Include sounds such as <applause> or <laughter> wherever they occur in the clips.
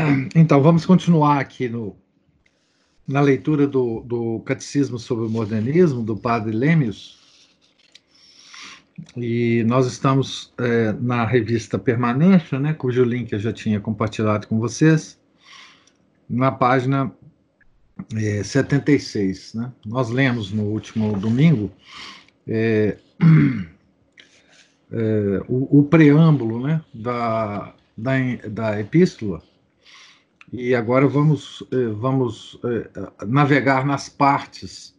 <clears throat> Então, vamos continuar aqui no, na leitura do, do Catecismo sobre o Modernismo, do Padre Lêmios. E nós estamos é, na revista Permanência, né, cujo link eu já tinha compartilhado com vocês, na página é, 76. Né? Nós lemos no último domingo é, <clears throat> é, o, o, preâmbulo né, da, da, da epístola, e agora vamos, eh, vamos eh, navegar nas partes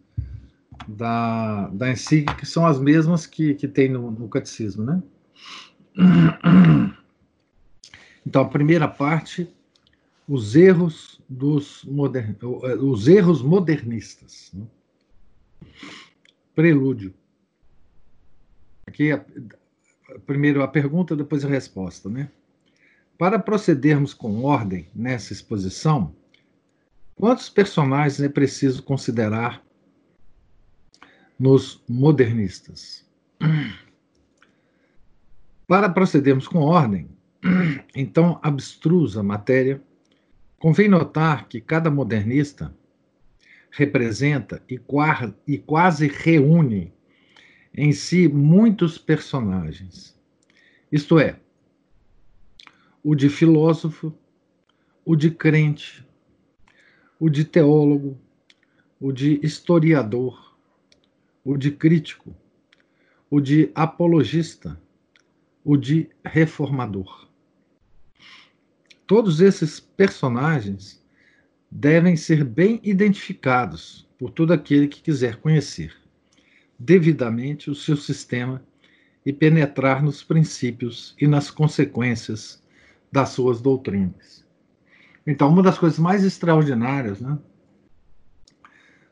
da, da encíclica, que são as mesmas que, que tem no, no catecismo, né? Então, a primeira parte, os erros dos modern, eh, os erros modernistas. Né? Prelúdio. Aqui, a, primeiro a pergunta, depois a resposta, né? Para procedermos com ordem nessa exposição, quantos personagens é preciso considerar nos modernistas? Para procedermos com ordem, <clears throat> então abstrusa matéria, convém notar que cada modernista representa e, e quase reúne em si muitos personagens. Isto é, o de filósofo, o de crente, o de teólogo, o de historiador, o de crítico, o de apologista, o de reformador. Todos esses personagens devem ser bem identificados por todo aquele que quiser conhecer devidamente o seu sistema e penetrar nos princípios e nas consequências das suas doutrinas. Então, uma das coisas mais extraordinárias né,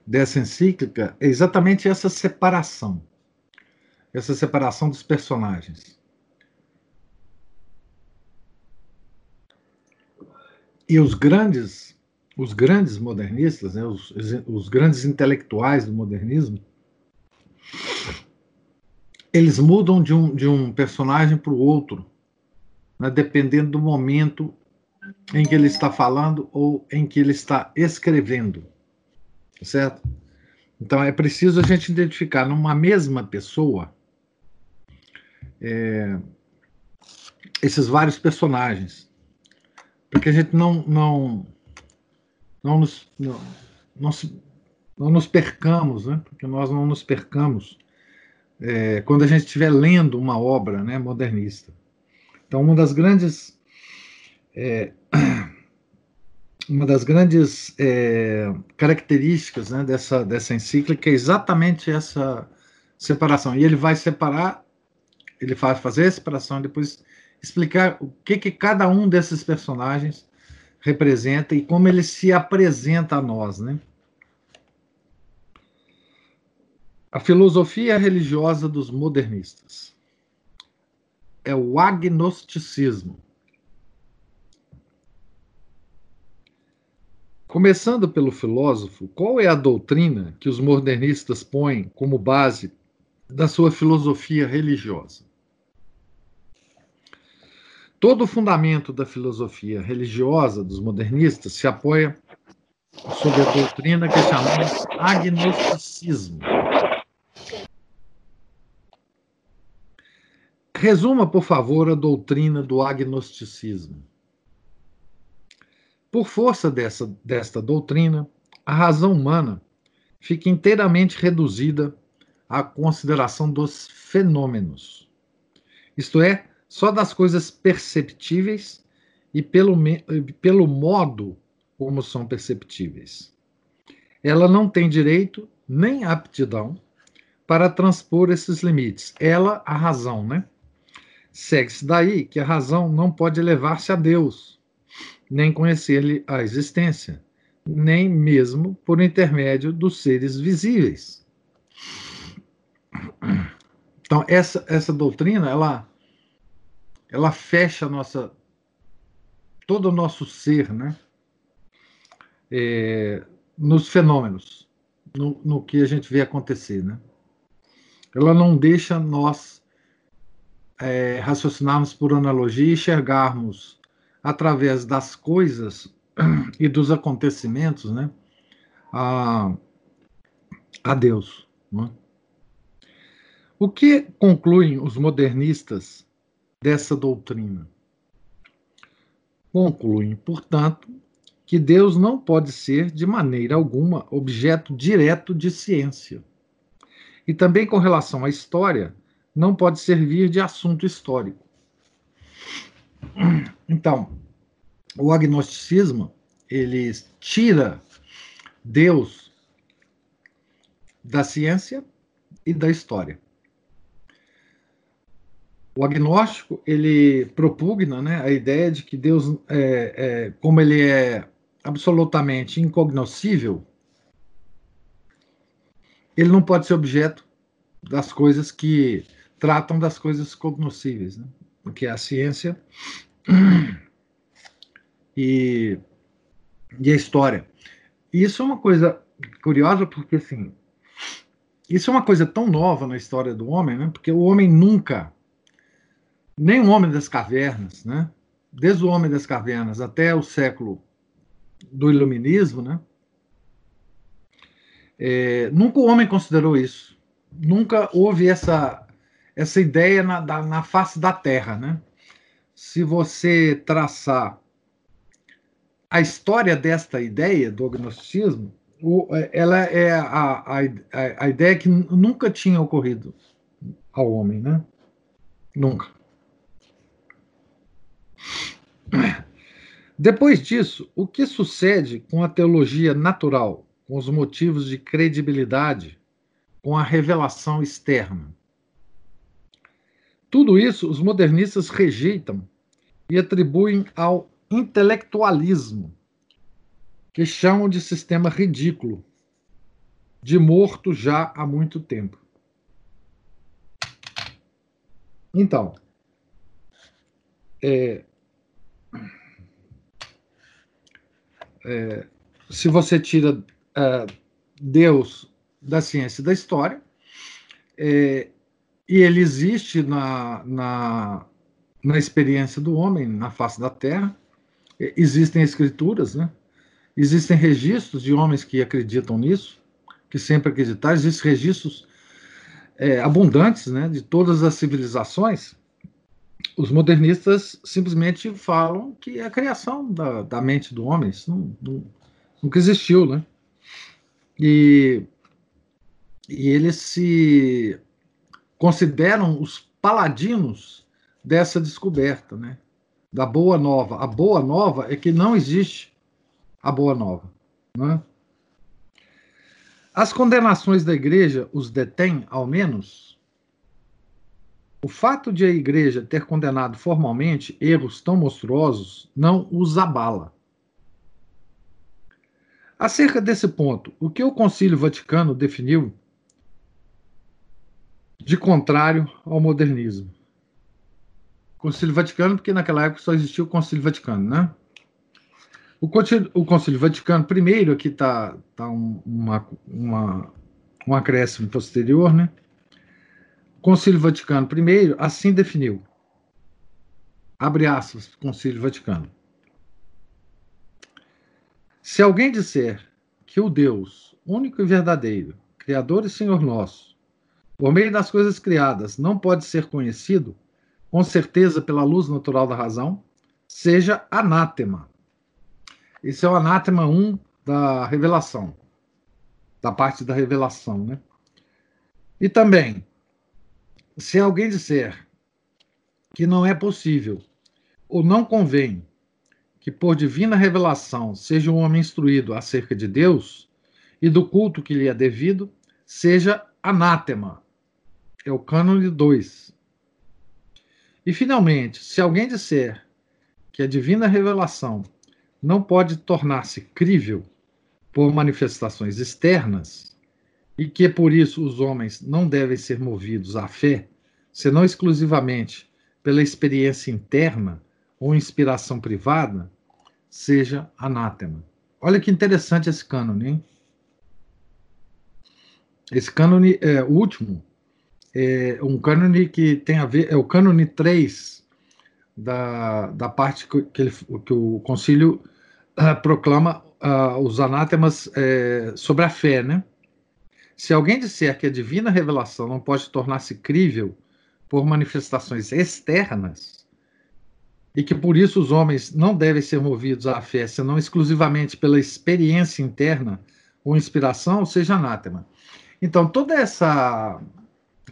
dessa encíclica é exatamente essa separação essa separação dos personagens. E os grandes, os grandes modernistas, né, os, os grandes intelectuais do modernismo, eles mudam de um, de um personagem para o outro né, dependendo do momento em que ele está falando ou em que ele está escrevendo. Certo? Então é preciso a gente identificar numa mesma pessoa é, esses vários personagens, porque a gente não não não nos não, não, não nos percamos, né? Porque nós não nos percamos é, quando a gente estiver lendo uma obra, né, modernista. Então, uma das grandes é, uma das grandes é, características né, dessa, dessa encíclica é exatamente essa separação. E ele vai separar, ele vai fazer a separação depois explicar o que, que cada um desses personagens representa e como ele se apresenta a nós. Né? A filosofia religiosa dos modernistas é o agnosticismo. Começando pelo filósofo, qual é a doutrina que os modernistas põem como base da sua filosofia religiosa? Todo o fundamento da filosofia religiosa dos modernistas se apoia sobre a doutrina que chamamos agnosticismo. Resuma, por favor, a doutrina do agnosticismo. Por força dessa, desta doutrina, a razão humana fica inteiramente reduzida à consideração dos fenômenos, isto é, só das coisas perceptíveis e pelo, pelo modo como são perceptíveis. Ela não tem direito nem aptidão para transpor esses limites. Ela, a razão, né? Segue-se daí que a razão não pode elevar-se a Deus, nem conhecer-lhe a existência, nem mesmo por intermédio dos seres visíveis. Então, essa, essa doutrina, ela, ela fecha nossa, todo o nosso ser, né? É, nos fenômenos, no, no que a gente vê acontecer, né? Ela não deixa nós é, raciocinarmos por analogia e enxergarmos através das coisas <clears throat> e dos acontecimentos, né? A, a Deus. Né? O que concluem os modernistas dessa doutrina? Concluem, portanto, que Deus não pode ser, de maneira alguma, objeto direto de ciência. E também com relação à história, não pode servir de assunto histórico. Então, o agnosticismo, ele tira Deus da ciência e da história. O agnóstico ele propugna né, a ideia de que Deus, é, é, como ele é absolutamente incognoscível, ele não pode ser objeto das coisas que tratam das coisas cognoscíveis, né? que é a ciência e, e a história. Isso é uma coisa curiosa porque assim, isso é uma coisa tão nova na história do homem, né? Porque o homem nunca, nem o homem das cavernas, né? Desde o homem das cavernas até o século do iluminismo, né? É, nunca o homem considerou isso. Nunca houve essa essa ideia na, da, na face da Terra, né? Se você traçar a história desta ideia do agnosticismo, ela é a, a, a, ideia que nunca tinha ocorrido ao homem, né? Nunca. Depois disso, o que sucede com a teologia natural, com os motivos de credibilidade, com a revelação externa? Tudo isso os modernistas rejeitam e atribuem ao intelectualismo, que chamam de sistema ridículo, de morto já há muito tempo. Então, é, é, se você tira é, Deus da ciência da história, é, e ele existe na, na, na experiência do homem, na face da Terra. Existem escrituras, né? existem registros de homens que acreditam nisso, que sempre acreditaram, existem registros é, abundantes né, de todas as civilizações. Os modernistas simplesmente falam que é a criação da, da mente do homem, isso não, não, nunca existiu, né? E, e eles se consideram os paladinos dessa descoberta, né? Da boa nova. A boa nova é que não existe a boa nova, né? As condenações da igreja os detêm, ao menos? O fato de a igreja ter condenado formalmente erros tão monstruosos não os abala. Acerca desse ponto, o que o Concílio Vaticano definiu de contrário ao modernismo. Concílio Vaticano, porque naquela época só existia o Concílio Vaticano, né? O Concílio, o Concílio Vaticano, primeiro, aqui está tá um, uma, um acréscimo posterior, né? O Vaticano, primeiro, assim definiu. Abre aspas, Concílio Vaticano. Se alguém disser que o Deus, único e verdadeiro, Criador e Senhor nosso, por meio das coisas criadas, não pode ser conhecido, com certeza pela luz natural da razão, seja anátema. Esse é o anátema 1 da revelação, da parte da revelação, né? E também, se alguém disser que não é possível ou não convém que por divina revelação seja um homem instruído acerca de Deus e do culto que lhe é devido, seja anátema, é o cânone 2. E, finalmente, se alguém disser que a divina revelação não pode tornar-se crível por manifestações externas e que por isso os homens não devem ser movidos à fé, senão exclusivamente pela experiência interna ou inspiração privada, seja anátema. Olha que interessante esse cânone, hein? Esse cânone é último, é um cânone que tem a ver, é o cânone 3 da, da parte que, ele, que o concílio uh, proclama uh, os anátemas uh, sobre a fé, né? Se alguém disser que a divina revelação não pode tornar-se crível por manifestações externas, e que por isso os homens não devem ser movidos à fé, senão exclusivamente pela experiência interna ou inspiração, seja, anátema. Então, toda essa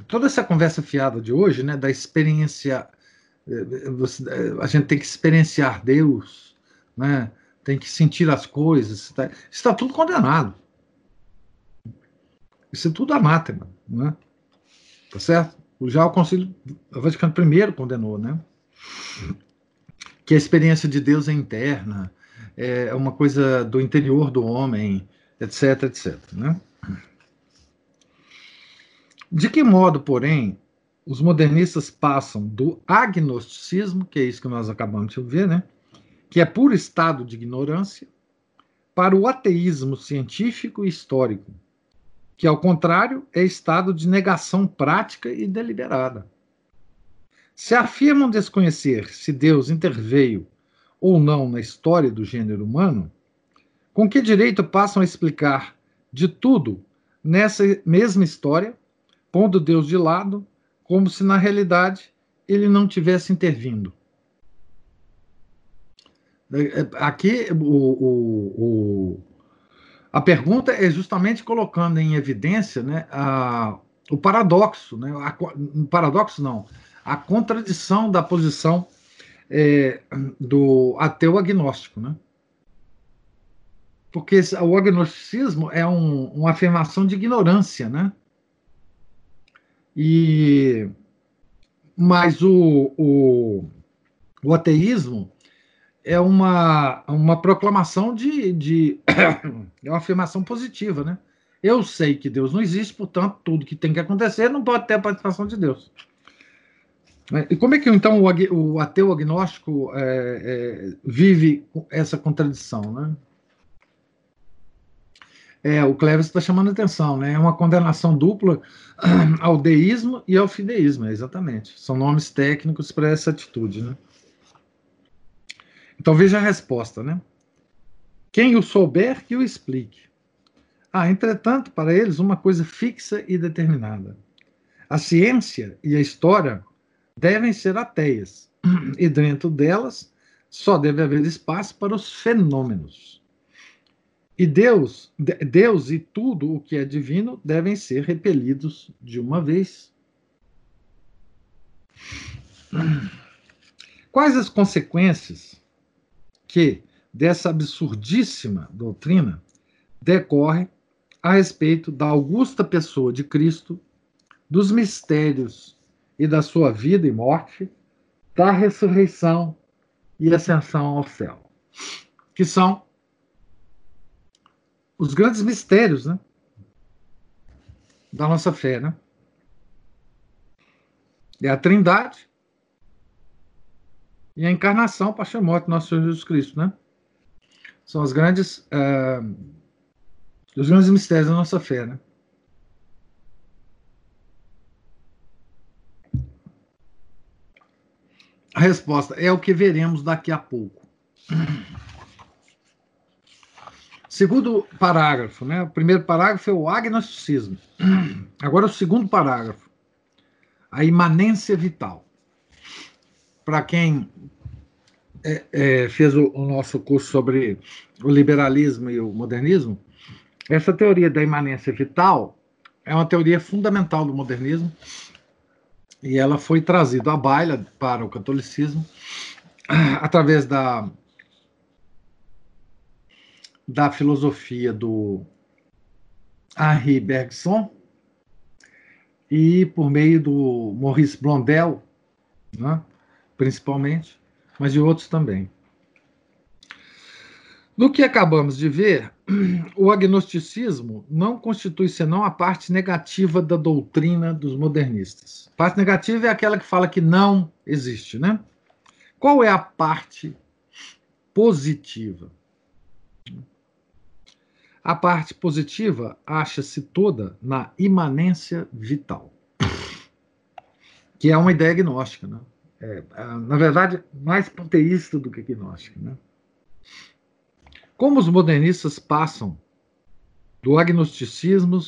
toda essa conversa fiada de hoje, né, da experiência, eh, eh, a gente tem que experienciar Deus, né, tem que sentir as coisas, está, está tudo condenado. Isso é tudo anátema, né? Tá certo? Já o Conselho Vaticano I condenou, né? Que a experiência de Deus é interna, é uma coisa do interior do homem, etc, etc, né? De que modo, porém, os modernistas passam do agnosticismo, que é isso que nós acabamos de ver, né? que é puro estado de ignorância, para o ateísmo científico e histórico, que, ao contrário, é estado de negação prática e deliberada. Se afirmam desconhecer se Deus interveio ou não na história do gênero humano, com que direito passam a explicar de tudo nessa mesma história pondo Deus de lado, como se na realidade ele não tivesse intervindo. É, é, aqui, o, o, o, a pergunta é justamente colocando em evidência né, a, o paradoxo, né, a, paradoxo não, a contradição da posição é, do ateu agnóstico. Né? Porque o agnosticismo é um, uma afirmação de ignorância, né? E, mas o, o, o ateísmo é uma, uma proclamação de, de. <coughs> é uma afirmação positiva, né? Eu sei que Deus não existe, portanto, tudo que tem que acontecer não pode ter a participação de Deus. E como é que então o, o ateu agnóstico é, é, vive essa contradição, né? É, o Cleves está chamando atenção, né? É uma condenação dupla <clears throat> ao deísmo e ao fideísmo, exatamente. São nomes técnicos para essa atitude, né? Então veja a resposta, né? Quem o souber, que o explique. Ah, entretanto, para eles, uma coisa fixa e determinada. A ciência e a história devem ser ateias, <clears throat> e dentro delas só deve haver espaço para os fenômenos. E Deus, Deus e tudo o que é divino devem ser repelidos de uma vez. Quais as consequências que dessa absurdíssima doutrina decorrem a respeito da augusta pessoa de Cristo, dos mistérios e da sua vida e morte, da ressurreição e ascensão ao céu, que são os grandes mistérios né, da nossa fé. Né? É a trindade e a encarnação, paixão morte nosso Senhor Jesus Cristo. Né? São os grandes, uh, os grandes mistérios da nossa fé. Né? A resposta é o que veremos daqui a pouco. Segundo parágrafo, né? O primeiro parágrafo é o agnosticismo. Agora o segundo parágrafo, a imanência vital. Para quem é, é, fez o, o, nosso curso sobre o liberalismo e o modernismo, essa teoria da imanência vital é uma teoria fundamental do modernismo e ela foi trazida à baila para o catolicismo através da da filosofia do Henri Bergson e por meio do Maurice Blondel, né, principalmente, mas de outros também. No que acabamos de ver, <clears throat> o agnosticismo não constitui senão a parte negativa da doutrina dos modernistas. A parte negativa é aquela que fala que não existe, né? Qual é a parte positiva? A parte positiva acha-se toda na imanência vital, que é uma ideia agnóstica, né? É, na verdade, mais panteísta do que agnóstica, né? Como os modernistas passam do agnosticismo,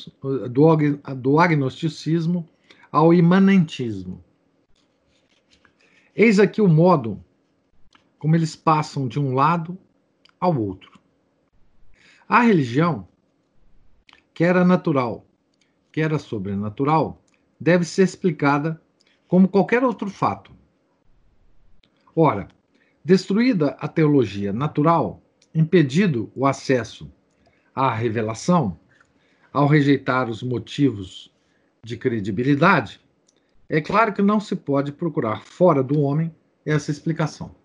do, do agnosticismo ao imanentismo. Eis aqui o modo como eles passam de um lado ao outro. A religião, que era natural, que era sobrenatural, deve ser explicada como qualquer outro fato. Ora, destruída a teologia natural, impedido o acesso à revelação, ao rejeitar os motivos de credibilidade, é claro que não se pode procurar fora do homem essa explicação.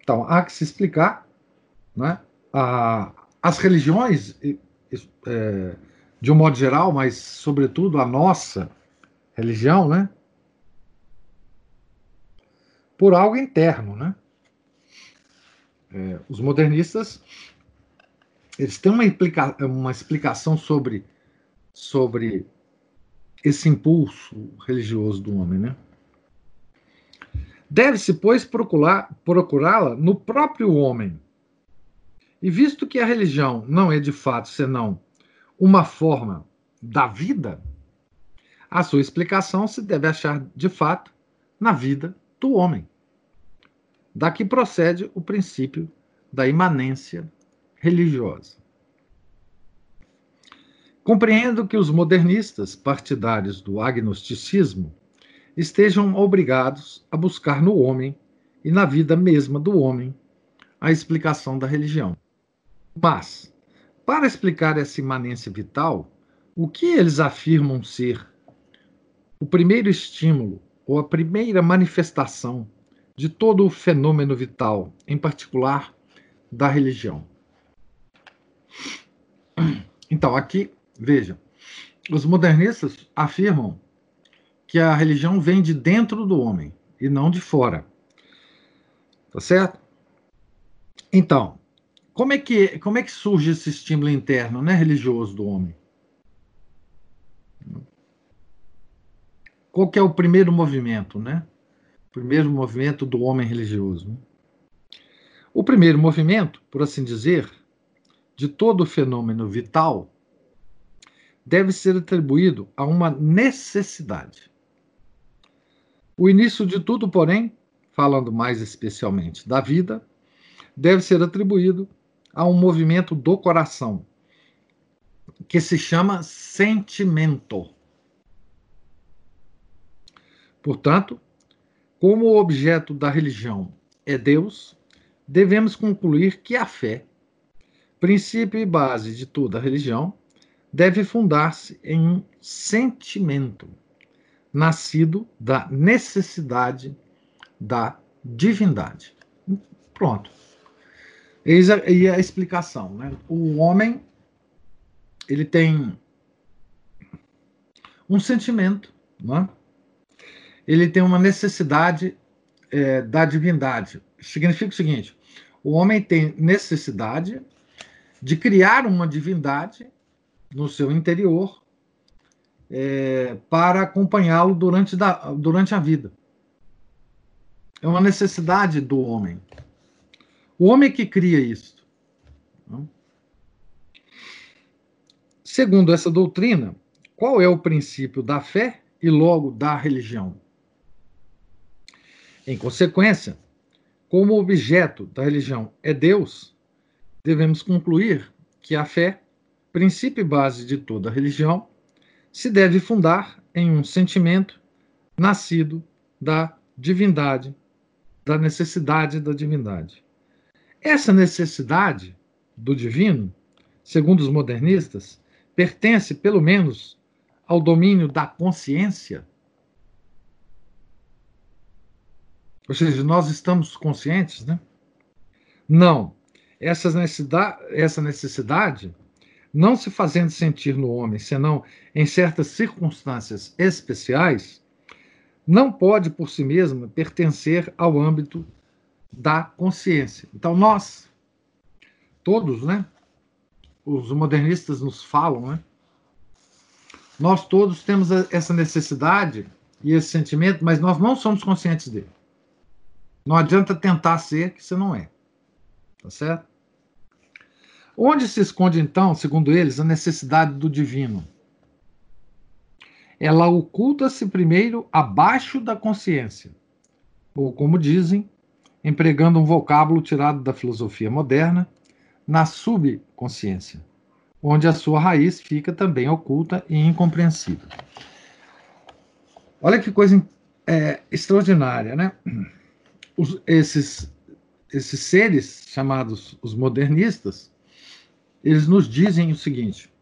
Então, há que se explicar né, as religiões, é, de um modo geral, mas sobretudo a nossa religião, né, por algo interno, né? É, os modernistas eles têm uma, implica, uma explicação sobre, sobre esse impulso religioso do homem, né? Deve-se, pois, procurá-la no próprio homem. E visto que a religião não é de fato senão uma forma da vida, a sua explicação se deve achar de fato na vida do homem. Daqui procede o princípio da imanência religiosa. Compreendo que os modernistas, partidários do agnosticismo, estejam obrigados a buscar no homem e na vida mesma do homem a explicação da religião. Mas, para explicar essa imanência vital, o que eles afirmam ser o primeiro estímulo ou a primeira manifestação de todo o fenômeno vital, em particular da religião. Então, aqui, veja, os modernistas afirmam que a religião vem de dentro do homem e não de fora. Tá certo? Então, como é que, como é que surge esse estímulo interno, né, religioso do homem? Qual que é o primeiro movimento, né? primeiro movimento do homem religioso. Né? O primeiro movimento, por assim dizer, de todo fenômeno vital, deve ser atribuído a uma necessidade. O início de tudo, porém, falando mais especialmente da vida, deve ser atribuído a um movimento do coração, que se chama sentimento. Portanto, como o objeto da religião é Deus, devemos concluir que a fé, princípio e base de toda religião, deve fundar-se em um sentimento nascido da necessidade da divindade. Pronto. Eis a, a explicação. Né? O homem ele tem um sentimento, não é? ele tem uma necessidade é, da divindade. Significa o seguinte: o homem tem necessidade de criar uma divindade no seu interior é, para acompanhá-lo durante, durante a vida. É uma necessidade do homem. O homem que cria isso. Segundo essa doutrina, qual é o princípio da fé e logo da religião? Em consequência, como o objeto da religião é Deus, devemos concluir que a fé, princípio e base de toda religião, se deve fundar em um sentimento nascido da divindade, da necessidade da divindade. Essa necessidade do divino, segundo os modernistas, pertence pelo menos ao domínio da consciência Ou seja, nós estamos conscientes, né? Não. Essa necessidade, essa necessidade não se fazendo sentir no homem, senão em certas circunstâncias especiais, não pode por si mesma pertencer ao âmbito da consciência. Então, nós, todos, né? Os modernistas nos falam, né? Nós todos temos essa necessidade e esse sentimento, mas nós não somos conscientes dele. Não adianta tentar ser que você não é. Tá certo? Onde se esconde, então, segundo eles, a necessidade do divino? Ela oculta-se primeiro abaixo da consciência, ou, como dizem, empregando um vocábulo tirado da filosofia moderna, na subconsciência, onde a sua raiz fica também oculta e incompreensível. Olha que coisa é, extraordinária, né? Os, esses, esses seres chamados os modernistas, eles nos dizem o seguinte: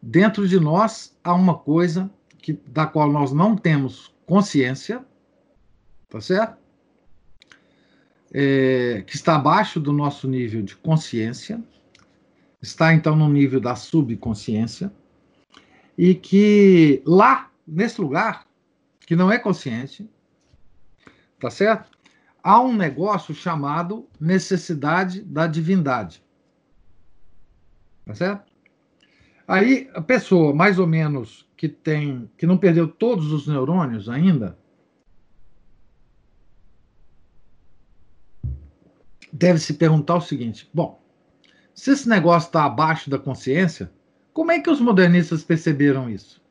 dentro de nós há uma coisa que, da qual nós não temos consciência, tá certo? É, que está abaixo do nosso nível de consciência, está então no nível da subconsciência, e que lá, nesse lugar, que não é consciente, tá certo? Há um negócio chamado necessidade da divindade. Tá certo? Aí a pessoa, mais ou menos, que tem, que não perdeu todos os neurônios ainda, deve se perguntar o seguinte: bom, se esse negócio está abaixo da consciência, como é que os modernistas perceberam isso?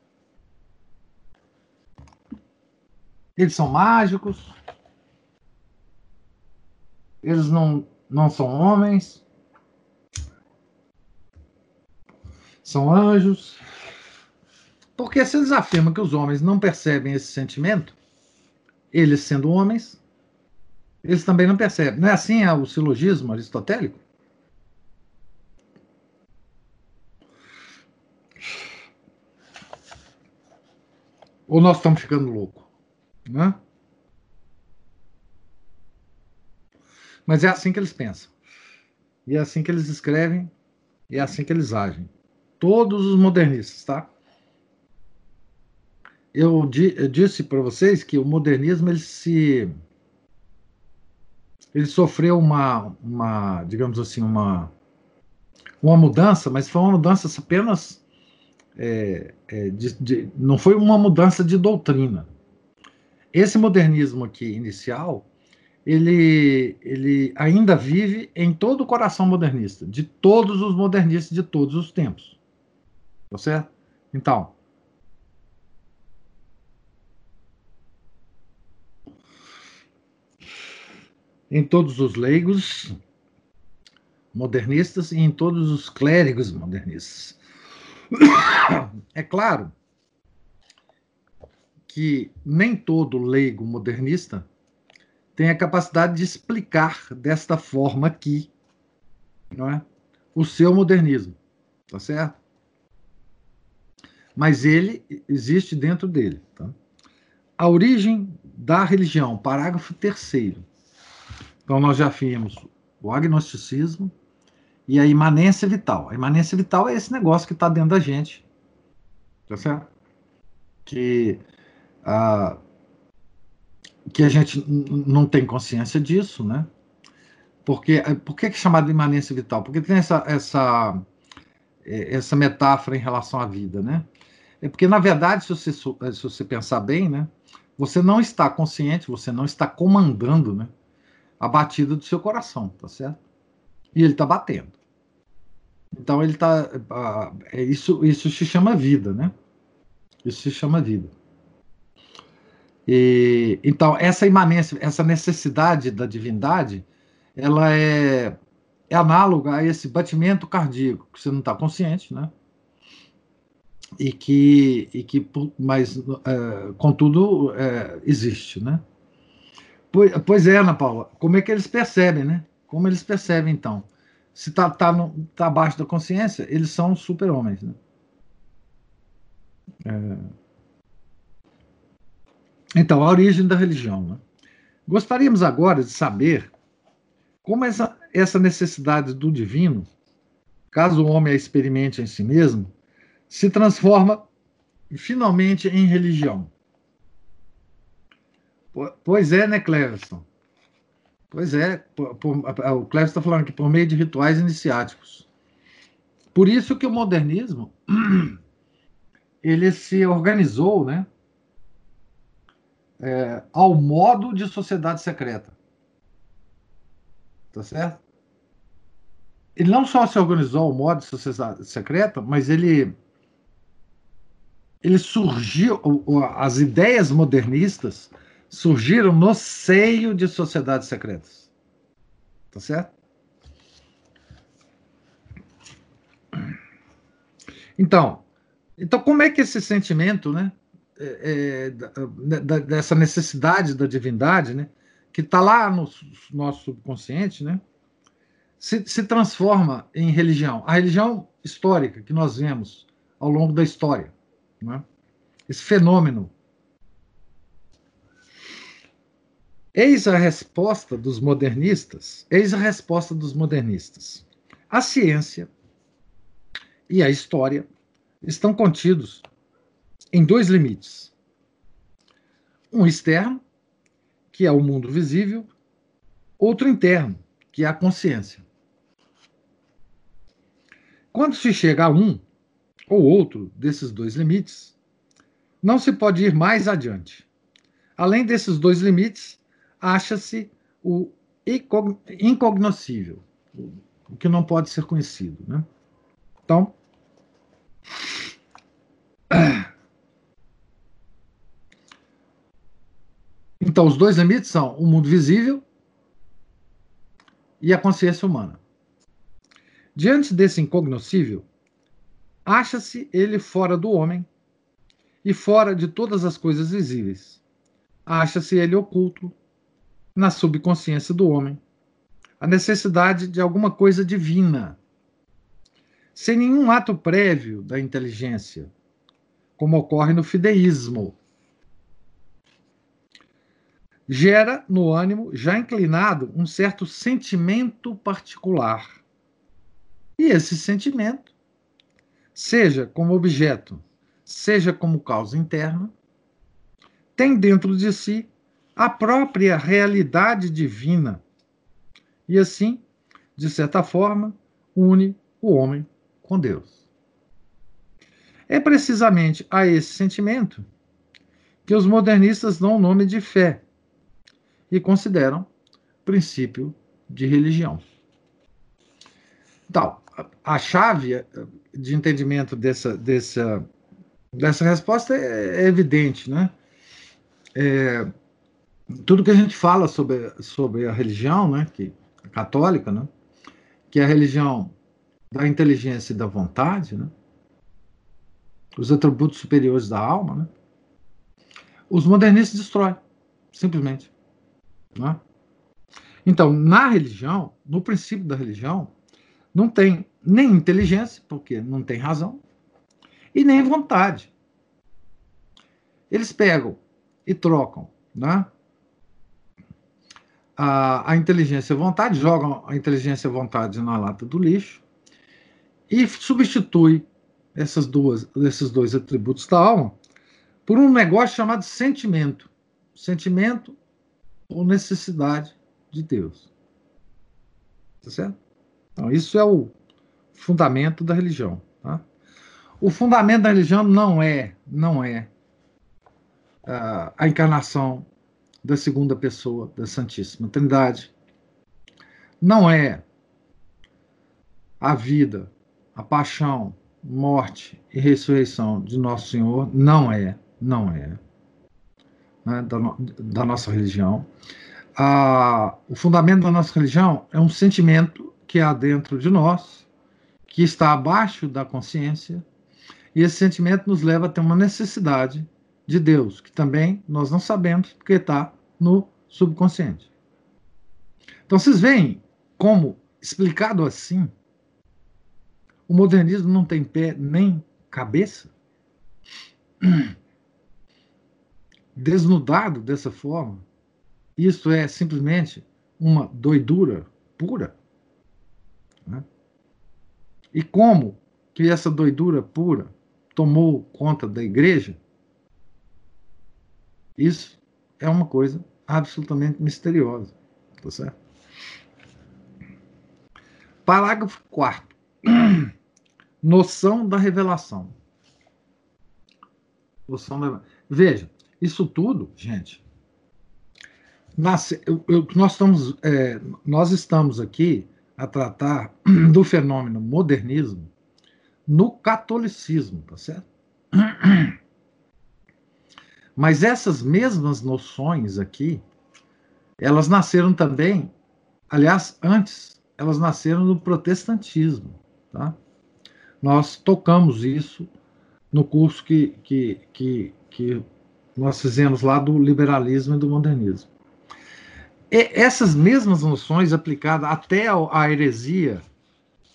Eles são mágicos? Eles não, não são homens? são anjos. Porque se eles afirmam que os homens não percebem esse sentimento, eles sendo homens, eles também não percebem. Não é assim o silogismo aristotélico? Ou nós estamos ficando loucos? Né? Mas é assim que eles pensam. E é assim que eles escrevem, e é assim que eles agem todos os modernistas, tá? Eu, di, eu disse para vocês que o modernismo ele se ele sofreu uma, uma digamos assim, uma uma mudança, mas foi uma mudança apenas é, é, de, de, não foi uma mudança de doutrina. Esse modernismo aqui inicial, ele, ele ainda vive em todo o coração modernista, de todos os modernistas de todos os tempos. Tá certo? Então. Em todos os leigos modernistas e em todos os clérigos modernistas. <coughs> É claro que nem todo leigo modernista tem a capacidade de explicar desta forma aqui, não é? O seu modernismo, tá certo? mas ele existe dentro dele. Tá? A origem da religião, parágrafo terceiro. Então, nós já vimos o agnosticismo e a imanência vital. A imanência vital é esse negócio que está dentro da gente, tá certo? Que, a, que a gente não tem consciência disso, né? Porque, por que é chamado de imanência vital? Porque tem essa, essa, essa metáfora em relação à vida, né? É porque, na verdade, se você, eh, se você pensar bem, né, você não está consciente, você não está comandando né, a batida do seu coração, tá certo? E ele está batendo. Então ele está. Uh, é isso, isso se chama vida, né? Isso se chama vida. E, então, essa imanência, essa necessidade da divindade, ela é, é análoga a esse batimento cardíaco, que você não está consciente, né? e que, e que mas, é, contudo, é, existe, né? Pois, é, Ana Paula, como é que eles percebem, né? Como eles percebem, então? Se está tá, tá, tá abaixo da consciência, eles são super-homens, né? É... Então, a origem da religião, né? Gostaríamos agora de saber como essa, essa necessidade do divino, caso o homem a experimente em si mesmo, se transforma finalmente em religião. Pois é, né, Cleverson? Pois é, por, por, o Cleverson está falando que por meio de rituais iniciáticos. Por isso que o modernismo <clears throat> ele se organizou, né, é, ao modo de sociedade secreta. Tá certo? Ele não só se organizou ao modo de sociedade secreta, mas ele ele surgiu, as ideias modernistas surgiram no seio de sociedades secretas. Tá certo? Então, então como é que esse sentimento, né, é, é, da, dessa necessidade da divindade, né, que está lá no nosso subconsciente, né, se, se transforma em religião? A religião histórica que nós vemos ao longo da história, né? esse fenômeno Eis a resposta dos modernistas, eis a resposta dos modernistas. A ciência e a história estão contidos em dois limites. Um externo, que é o mundo visível, outro interno, que é a consciência. Quando se chega a um ou outro desses dois limites, não se pode ir mais adiante. Além desses dois limites, acha-se o incognoscível, o que não pode ser conhecido. Né? Então, então, os dois limites são o mundo visível e a consciência humana. Diante desse incognoscível, acha-se ele fora do homem e fora de todas as coisas visíveis. Acha-se ele oculto na subconsciência do homem a necessidade de alguma coisa divina, sem nenhum ato prévio da inteligência, como ocorre no fideísmo. Gera no ânimo já inclinado um certo sentimento particular. E esse sentimento, seja como objeto, seja como causa interna, tem dentro de si a própria realidade divina. E assim, de certa forma, une o homem com Deus. É precisamente a esse sentimento que os modernistas dão o nome de fé e consideram princípio de religião. Então, a chave de entendimento dessa, dessa, dessa resposta é, é evidente, né? É, tudo que a gente fala sobre, sobre a religião, né, que católica, né, que é a religião da inteligência e da vontade, né, os atributos superiores da alma, né, os modernistas destroem, simplesmente. Né? Então, na religião, no princípio da religião, não tem nem inteligência, porque não tem razão, e nem vontade. Eles pegam e trocam né, a, a inteligência e vontade, jogam a inteligência e vontade na lata do lixo e substitui essas duas, esses dois atributos da alma por um negócio chamado sentimento. Sentimento ou necessidade de Deus. Tá certo? Então, isso é o fundamento da religião. Tá? O fundamento da religião não é, não é uh, a encarnação da segunda pessoa da Santíssima Trindade. Não é a vida, a paixão, morte e ressurreição de Nosso Senhor, não é, não é, né, da, da, nossa religião. Ah, o fundamento da nossa religião é um sentimento que há dentro de nós, que está abaixo da consciência, e esse sentimento nos leva a ter uma necessidade de Deus, que também nós não sabemos porque está no subconsciente. Então vocês veem como, explicado assim, o modernismo não tem pé nem cabeça? <clears throat> Desnudado dessa forma, isso é simplesmente uma doidura pura. Né? E como que essa doidura pura tomou conta da igreja? Isso é uma coisa absolutamente misteriosa. Tá certo? Parágrafo 4. <clears throat> Noção da revelação. Noção da... Veja, isso tudo, gente, nasce, eu, eu, nós, estamos, é, nós estamos aqui a tratar <clears throat> do fenômeno modernismo no catolicismo, tá certo? <clears throat> Mas essas mesmas noções aqui, elas nasceram também, aliás, antes, elas nasceram no protestantismo, tá? Nós tocamos isso no curso que, que, que, que nós fizemos lá do liberalismo e do modernismo. E essas mesmas noções aplicadas até a heresia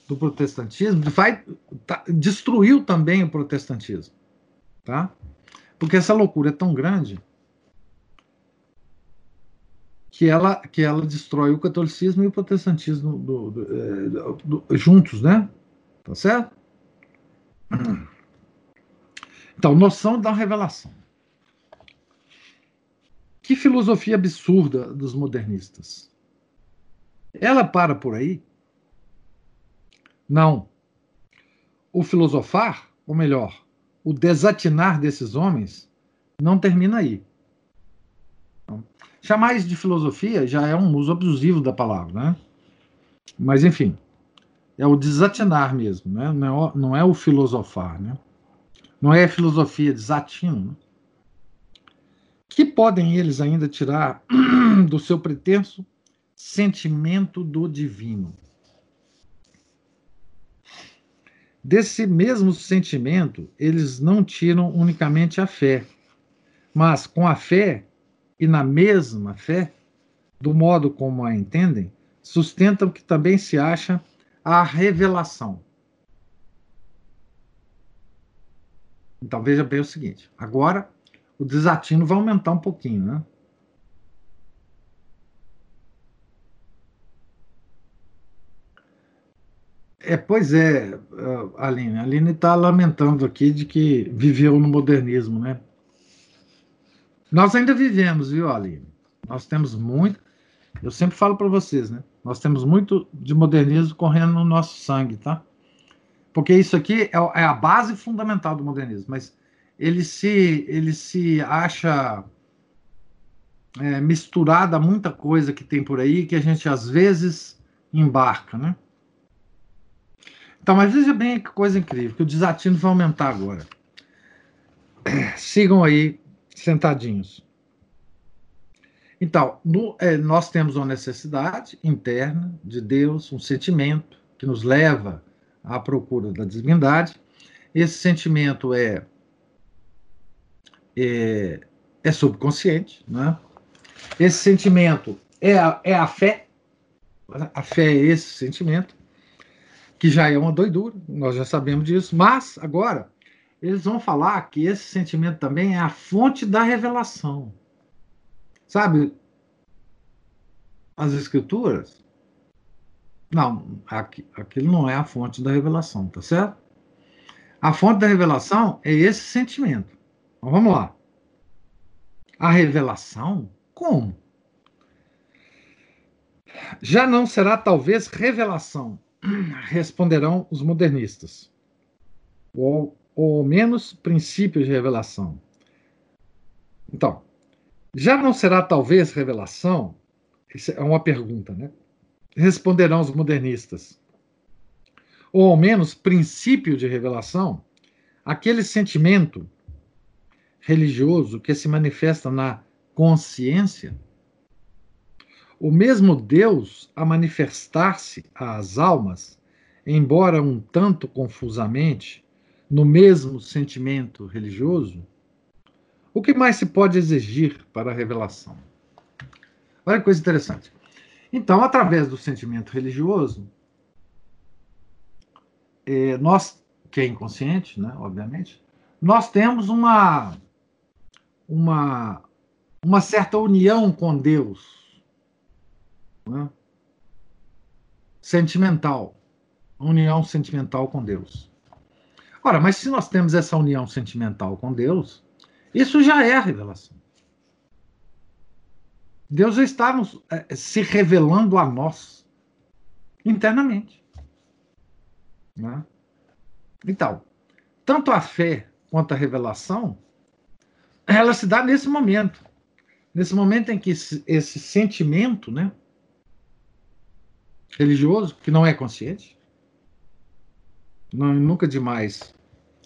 do protestantismo vai, tá, destruiu também o protestantismo, tá? Porque essa loucura é tão grande que ela, que ela destrói o catolicismo e o protestantismo do, é, do, do, juntos, né? Tá certo? Então, noção da revelação. Que filosofia absurda dos modernistas. Ela para por aí? Não. O filosofar, ou melhor, o desatinar desses homens não termina aí. Chamar isso de filosofia já é um uso abusivo da palavra, né? Mas, enfim, é o desatinar mesmo, né? não, é o, não é o filosofar, né? não é a filosofia desatino. Né? Que podem eles ainda tirar <clears throat> do seu pretenso sentimento do divino? Desse mesmo sentimento, eles não tiram unicamente a fé, mas com a fé e na mesma fé, do modo como a entendem, sustentam que também se acha a revelação. Então veja bem o seguinte: agora o desatino vai aumentar um pouquinho, né? É, pois é, Aline. A Aline está lamentando aqui de que viveu no modernismo, né? Nós ainda vivemos, viu, Aline? Nós temos muito. Eu sempre falo para vocês, né? Nós temos muito de modernismo correndo no nosso sangue, tá? Porque isso aqui é, é a base fundamental do modernismo, mas ele se, ele se acha é, misturado a muita coisa que tem por aí que a gente às vezes embarca, né? Então, mas veja bem que coisa incrível, que o desatino vai aumentar agora. <clears throat> Sigam aí sentadinhos. Então, no, é, nós temos uma necessidade interna de Deus, um sentimento que nos leva à procura da divindade. Esse sentimento é, é, é subconsciente, né? Esse sentimento é a, é a fé. A fé é esse sentimento que já é uma doidura, nós já sabemos disso, mas agora eles vão falar que esse sentimento também é a fonte da revelação. Sabe? As escrituras. Não, aquilo não é a fonte da revelação, tá certo? A fonte da revelação é esse sentimento. Então, vamos lá. A revelação? Como? Já não será talvez revelação responderão os modernistas. Ou, ou menos princípios de revelação. Então, já não será talvez revelação? Isso é uma pergunta, né? Responderão os modernistas. Ou ao menos princípio de revelação, aquele sentimento religioso que se manifesta na consciência o mesmo Deus a manifestar-se às almas, embora um tanto confusamente, no mesmo sentimento religioso, o que mais se pode exigir para a revelação? Olha que coisa interessante. Então, através do sentimento religioso, é, nós, que é inconsciente, né, obviamente, nós temos uma, uma, uma certa união com Deus, né? sentimental, união sentimental com Deus. Ora, mas se nós temos essa união sentimental com Deus, isso já é a revelação. Deus já está nos, é, se revelando a nós internamente. Né? Então, tanto a fé quanto a revelação, ela se dá nesse momento. Nesse momento em que esse, esse sentimento né, religioso, que não é consciente, não, nunca demais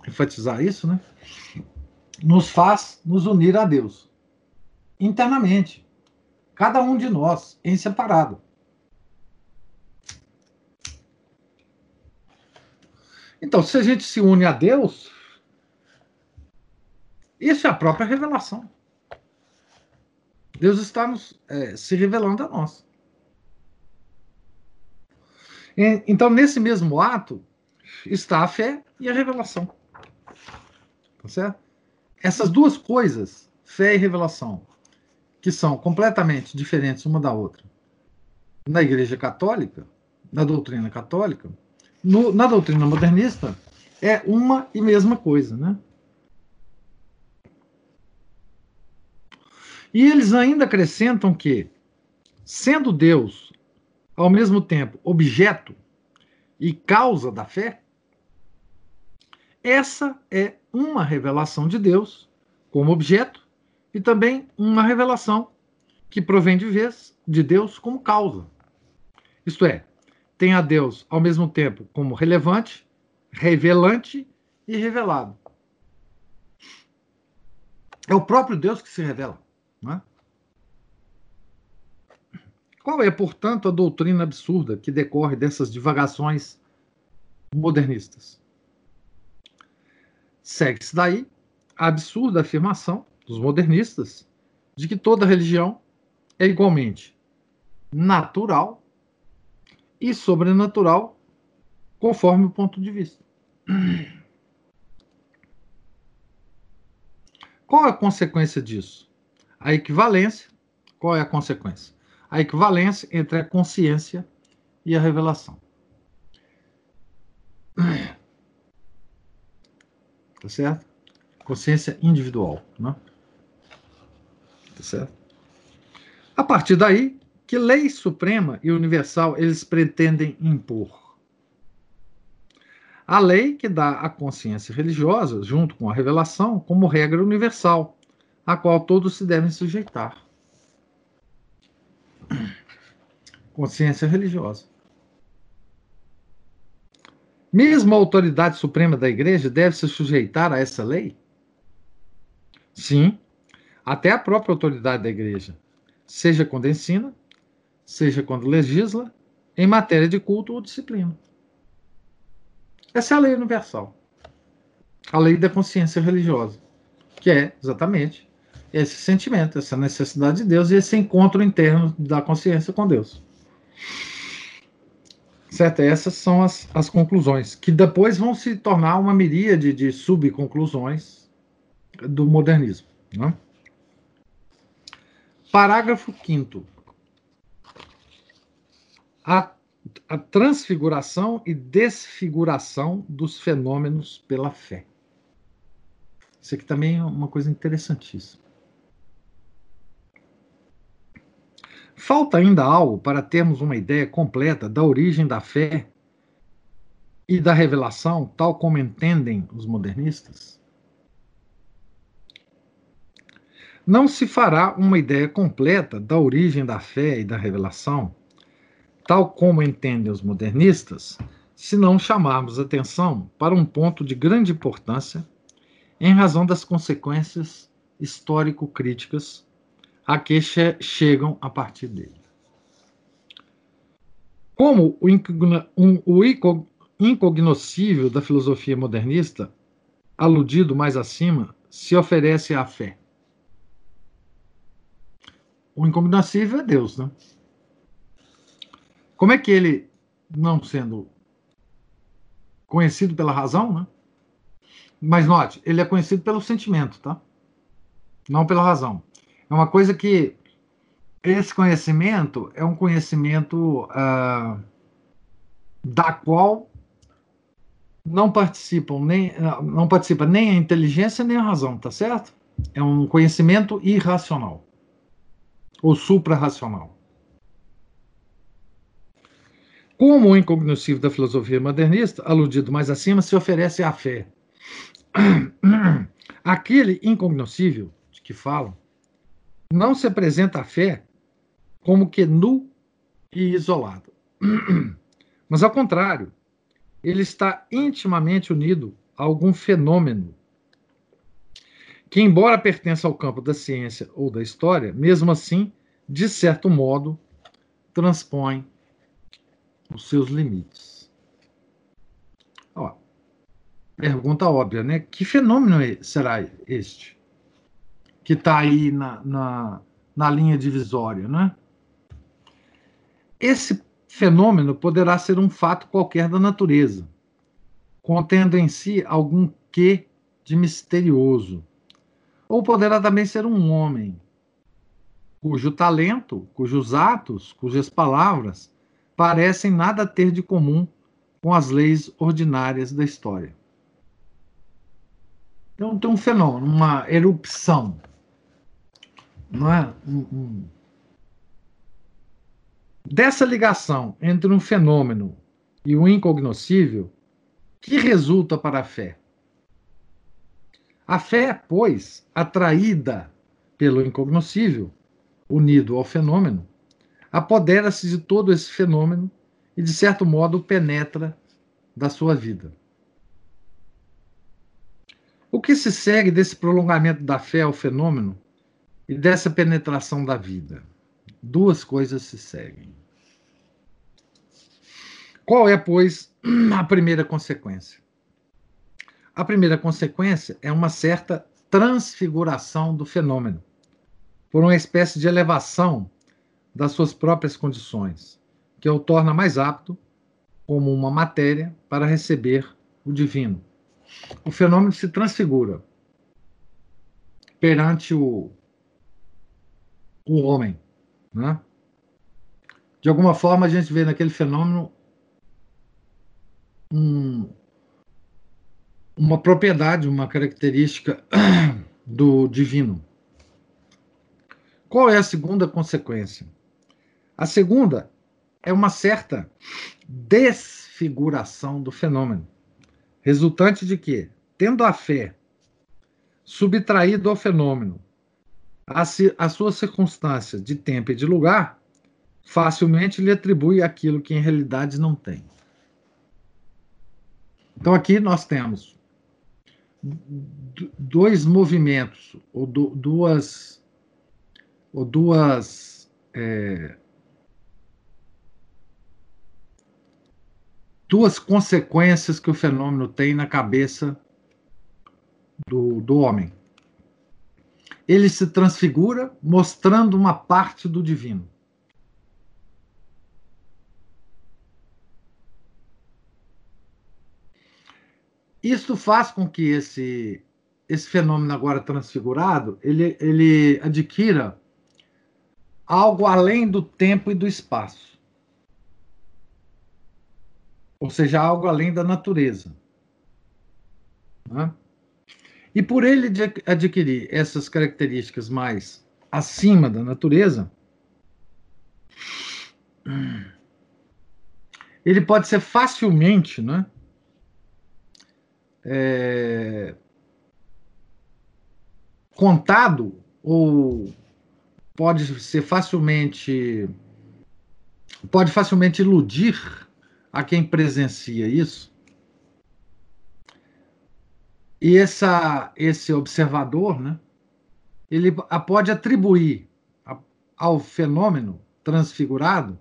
enfatizar isso, né? Nos faz nos unir a Deus internamente, cada um de nós em separado. Então, se a gente se une a Deus, isso é a própria revelação. Deus está nos, é, se revelando a nós. Então, nesse mesmo ato, está a fé e a revelação. Tá certo? Essas duas coisas, fé e revelação, que são completamente diferentes uma da outra, na Igreja Católica, na doutrina católica, no, na doutrina modernista, é uma e mesma coisa, né? E eles ainda acrescentam que, sendo Deus, ao mesmo tempo, objeto e causa da fé, essa é uma revelação de Deus como objeto e também uma revelação que provém de vez de Deus como causa. Isto é, tem a Deus ao mesmo tempo como relevante, revelante e revelado. É o próprio Deus que se revela. Né? Qual é, portanto, a doutrina absurda que decorre dessas divagações modernistas? Segue-se daí a absurda afirmação dos modernistas de que toda religião é igualmente natural e sobrenatural, conforme o ponto de vista. Qual é a consequência disso? A equivalência. Qual é a consequência? A equivalência entre a consciência e a revelação. Tá certo? Consciência individual, né? Tá certo? A partir daí, que lei suprema e universal eles pretendem impor? A lei que dá a consciência religiosa, junto com a revelação, como regra universal, a qual todos se devem sujeitar. Consciência religiosa. Mesmo a autoridade suprema da igreja deve se sujeitar a essa lei? Sim, até a própria autoridade da igreja, seja quando ensina, seja quando legisla, em matéria de culto ou disciplina. Essa é a lei universal. A lei da consciência religiosa, que é exatamente esse sentimento, essa necessidade de Deus e esse encontro interno da consciência com Deus. Certo? Essas são as, as conclusões, que depois vão se tornar uma miríade de subconclusões do modernismo. Né? Parágrafo 5. A, a transfiguração e desfiguração dos fenômenos pela fé. Isso aqui também é uma coisa interessantíssima. Falta ainda algo para termos uma ideia completa da origem da fé e da revelação, tal como entendem os modernistas? Não se fará uma ideia completa da origem da fé e da revelação, tal como entendem os modernistas, se não chamarmos atenção para um ponto de grande importância em razão das consequências histórico-críticas a que che chegam a partir dele. Como o, um, o incognoscível da filosofia modernista, aludido mais acima, se oferece à fé. O incognoscível é Deus, né? Como é que ele, não sendo conhecido pela razão, né? Mas note, ele é conhecido pelo sentimento, tá? Não pela razão. É uma coisa que esse conhecimento é um conhecimento uh, da qual não participam nem não participa nem a inteligência nem a razão, tá certo? É um conhecimento irracional ou suprarracional. Como o incognoscível da filosofia modernista, aludido mais acima, se oferece à fé. <clears throat> Aquele incognoscível de que falam não se apresenta à fé como que nu e isolado. <clears throat> Mas, ao contrário, ele está intimamente unido a algum fenômeno que, embora pertença ao campo da ciência ou da história, mesmo assim, de certo modo, transpõe os seus limites. Ó, pergunta óbvia, né? Que fenômeno será este? Que está aí na, na, na linha divisória, né? Esse fenômeno poderá ser um fato qualquer da natureza, contendo em si algum quê de misterioso. Ou poderá também ser um homem, cujo talento, cujos atos, cujas palavras parecem nada ter de comum com as leis ordinárias da história. Então tem um fenômeno, uma erupção, não é? Dessa ligação entre um fenômeno e o incognoscível, que resulta para a fé? A fé, pois, atraída pelo incognoscível, unido ao fenômeno, apodera-se de todo esse fenômeno e, de certo modo, penetra da sua vida. O que se segue desse prolongamento da fé ao fenômeno e dessa penetração da vida? Duas coisas se seguem. Qual é, pois, <clears throat> a primeira consequência? A primeira consequência é uma certa transfiguração do fenômeno, por uma espécie de elevação das suas próprias condições, que o torna mais apto, como uma matéria, para receber o divino. O fenômeno se transfigura perante o, o homem. Né? De alguma forma, a gente vê naquele fenômeno um, uma propriedade, uma característica <clears throat> do divino. Qual é a segunda consequência? A segunda é uma certa desfiguração do fenômeno, resultante de que, tendo a fé subtraído ao fenômeno a, a sua circunstância de tempo e de lugar, facilmente lhe atribui aquilo que em realidade não tem. Então aqui nós temos dois movimentos ou duas ou duas é, duas consequências que o fenômeno tem na cabeça do, do homem. Ele se transfigura mostrando uma parte do divino. Isso faz com que esse, esse fenômeno agora transfigurado ele, ele adquira algo além do tempo e do espaço ou seja, algo além da natureza. Né? E por ele adquirir essas características mais acima da natureza, ele pode ser facilmente né, é, contado ou pode ser facilmente pode facilmente iludir a quem presencia isso. E essa, esse observador, né, ele pode atribuir ao fenômeno transfigurado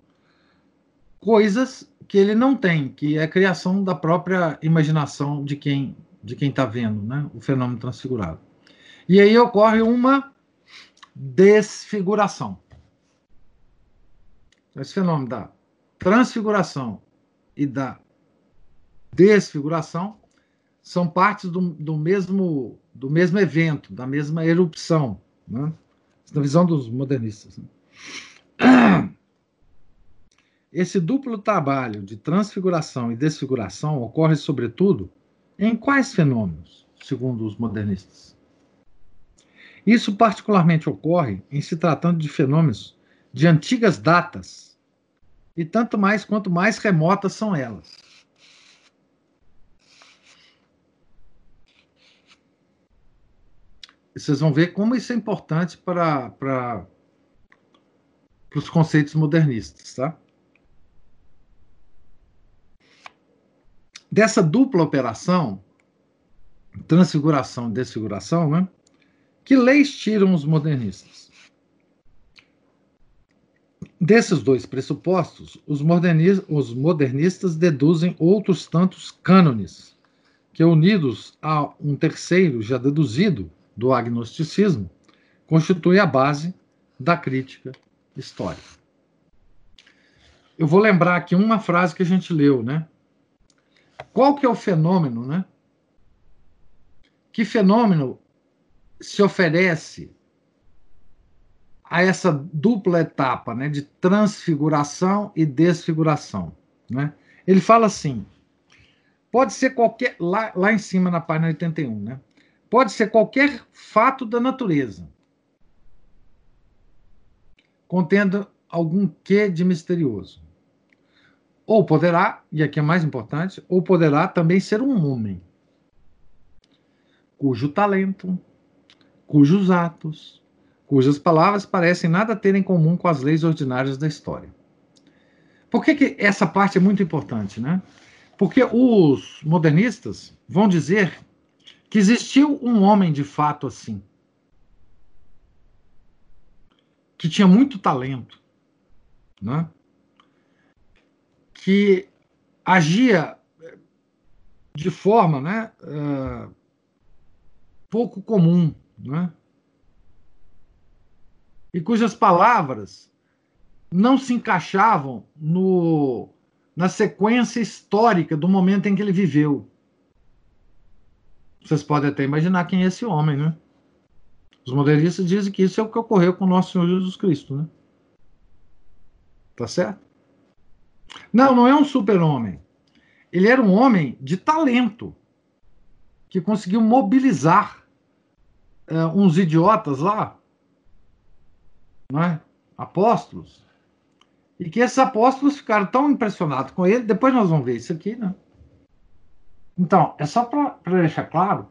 coisas que ele não tem, que é a criação da própria imaginação de quem de quem está vendo, né, o fenômeno transfigurado. E aí ocorre uma desfiguração. Esse fenômeno da transfiguração e da desfiguração são partes do, do, mesmo, do mesmo evento, da mesma erupção, né? na visão dos modernistas. Né? <clears throat> esse duplo trabalho de transfiguração e desfiguração ocorre, sobretudo, em quais fenômenos, segundo os modernistas? Isso particularmente ocorre em se tratando de fenômenos de antigas datas, e tanto mais quanto mais remotas são elas. Vocês vão ver como isso é importante para, para, os conceitos modernistas, tá? Dessa dupla operação, transfiguração e desfiguração, né? Que leis tiram os modernistas? Desses dois pressupostos, os, modernistas, os modernistas deduzem outros tantos cânones, que unidos a um terceiro já deduzido, do agnosticismo constitui a base da crítica histórica. Eu vou lembrar aqui uma frase que a gente leu, né? Qual que é o fenômeno, né? Que fenômeno se oferece a essa dupla etapa, né, de transfiguração e desfiguração, né? Ele fala assim: pode ser qualquer lá, lá em cima na página 81, né? Pode ser qualquer fato da natureza, contendo algum quê de misterioso. Ou poderá, e aqui é mais importante, ou poderá também ser um homem, cujo talento, cujos atos, cujas palavras parecem nada ter em comum com as leis ordinárias da história. Por que, que essa parte é muito importante, né? Porque os modernistas vão dizer que existiu um homem de fato assim, que tinha muito talento, né? que agia de forma né, uh, pouco comum, né? e cujas palavras não se encaixavam no, na sequência histórica do momento em que ele viveu. Vocês podem até imaginar quem é esse homem, né? Os modernistas dizem que isso é o que ocorreu com o nosso Senhor Jesus Cristo, né? Tá certo? Não, não é um super-homem. Ele era um homem de talento que conseguiu mobilizar uh, uns idiotas lá, né? apóstolos, e que esses apóstolos ficaram tão impressionados com ele. Depois nós vamos ver isso aqui, né? Então, é só para deixar claro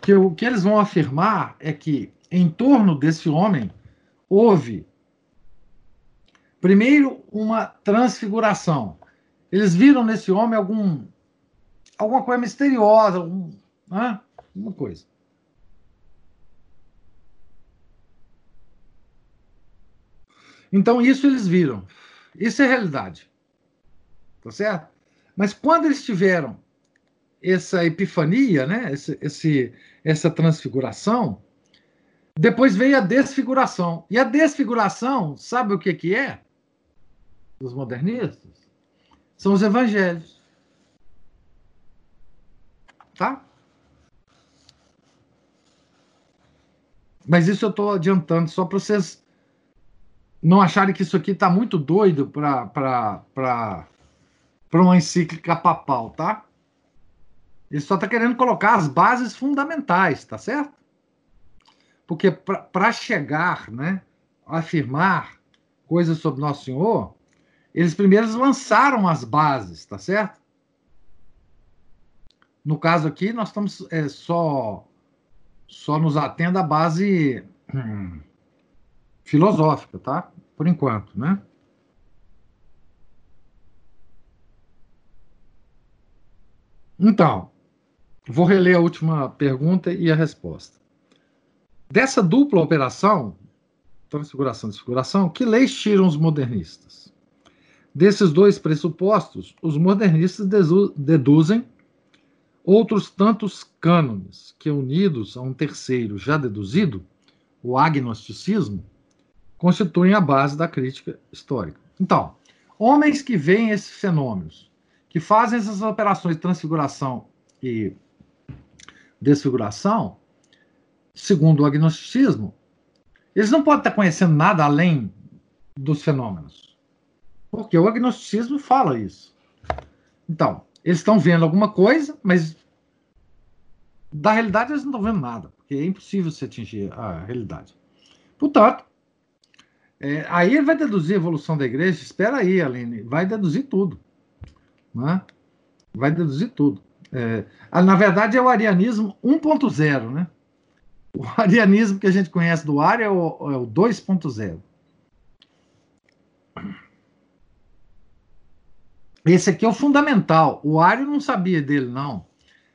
que o que eles vão afirmar é que em torno desse homem houve primeiro uma transfiguração. Eles viram nesse homem algum alguma coisa misteriosa, algum, né? alguma coisa. Então isso eles viram. Isso é realidade. Tá certo? Mas quando eles tiveram essa epifania, né? Esse, esse, essa transfiguração, depois veio a desfiguração. E a desfiguração, sabe o que, que é? Dos modernistas? São os evangelhos. Tá? Mas isso eu estou adiantando só para vocês não acharem que isso aqui está muito doido para uma encíclica papal, tá? Ele só está querendo colocar as bases fundamentais, tá certo? Porque para chegar, né, afirmar coisas sobre Nosso Senhor, eles primeiro lançaram as bases, tá certo? No caso aqui, nós estamos é, só, só nos atendo à base hum, filosófica, tá? Por enquanto, né? Então, vou reler a última pergunta e a resposta. Dessa dupla operação, transfiguração e desfiguração, que leis tiram os modernistas? Desses dois pressupostos, os modernistas deduzem outros tantos cânones que, unidos a um terceiro já deduzido, o agnosticismo, constituem a base da crítica histórica. Então, homens que veem esses fenômenos, que fazem essas operações de transfiguração e desfiguração, segundo o agnosticismo, Eles não podem estar conhecendo nada além dos fenômenos. Porque o agnosticismo fala isso. Então, eles estão vendo alguma coisa, mas da realidade eles não estão vendo nada, porque é impossível se atingir a realidade. Portanto, é, aí vai deduzir a evolução da igreja. Espera aí, Aline, vai deduzir tudo. Né? Vai deduzir tudo. É, na verdade, é o arianismo 1.0, né? O <laughs> arianismo que a gente conhece do ar é o, é o 2.0. Esse aqui é o fundamental. O Ario não sabia dele, não.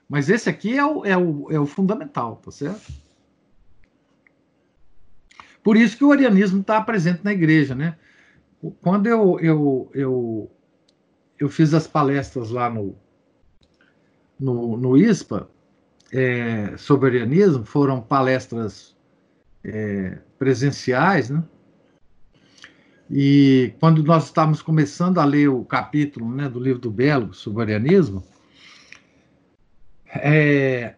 Mas esse aqui é o, é o, é o fundamental, tá certo? Por isso que o arianismo está presente na igreja, né? Quando eu, eu, eu, eu fiz as palestras lá no, no, no ISPA é, sobre arianismo, foram palestras é, presenciais, né? E quando nós estávamos começando a ler o capítulo né, do livro do Belo sobre arianismo, é,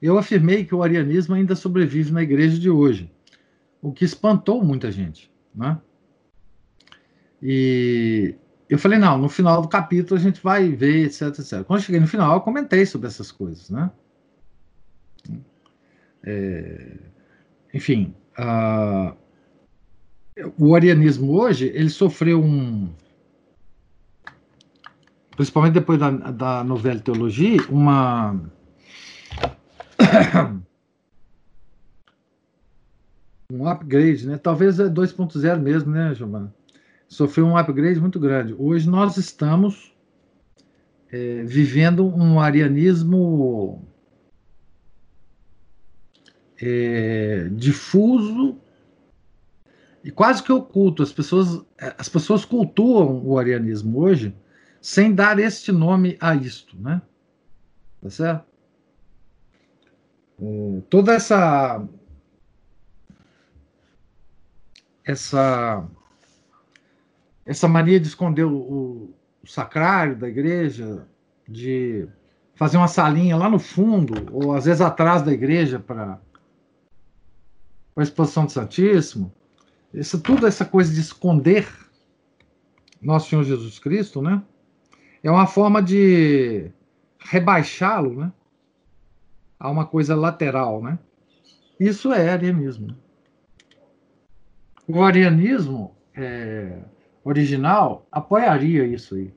eu afirmei que o arianismo ainda sobrevive na igreja de hoje, o que espantou muita gente. Né? E eu falei, não, no final do capítulo a gente vai ver, etc, etc. Quando eu cheguei no final, eu comentei sobre essas coisas. Né? É, enfim, uh, o arianismo hoje, ele sofreu um. Principalmente depois da, da novela Teologia, uma. <coughs> um upgrade, né? Talvez é 2.0 mesmo, né, Giovanna? Sofreu um upgrade muito grande. Hoje nós estamos é, vivendo um arianismo é, difuso e quase que oculto. As pessoas, as pessoas cultuam o arianismo hoje sem dar este nome a isto, né? Tá certo? Toda essa essa essa mania de esconder o, o sacrário da igreja, de fazer uma salinha lá no fundo, ou às vezes atrás da igreja para a exposição do Santíssimo, isso, tudo essa coisa de esconder nosso Senhor Jesus Cristo, né? É uma forma de rebaixá-lo, né? A uma coisa lateral, né? Isso é arianismo. O arianismo é, original apoiaria isso aí.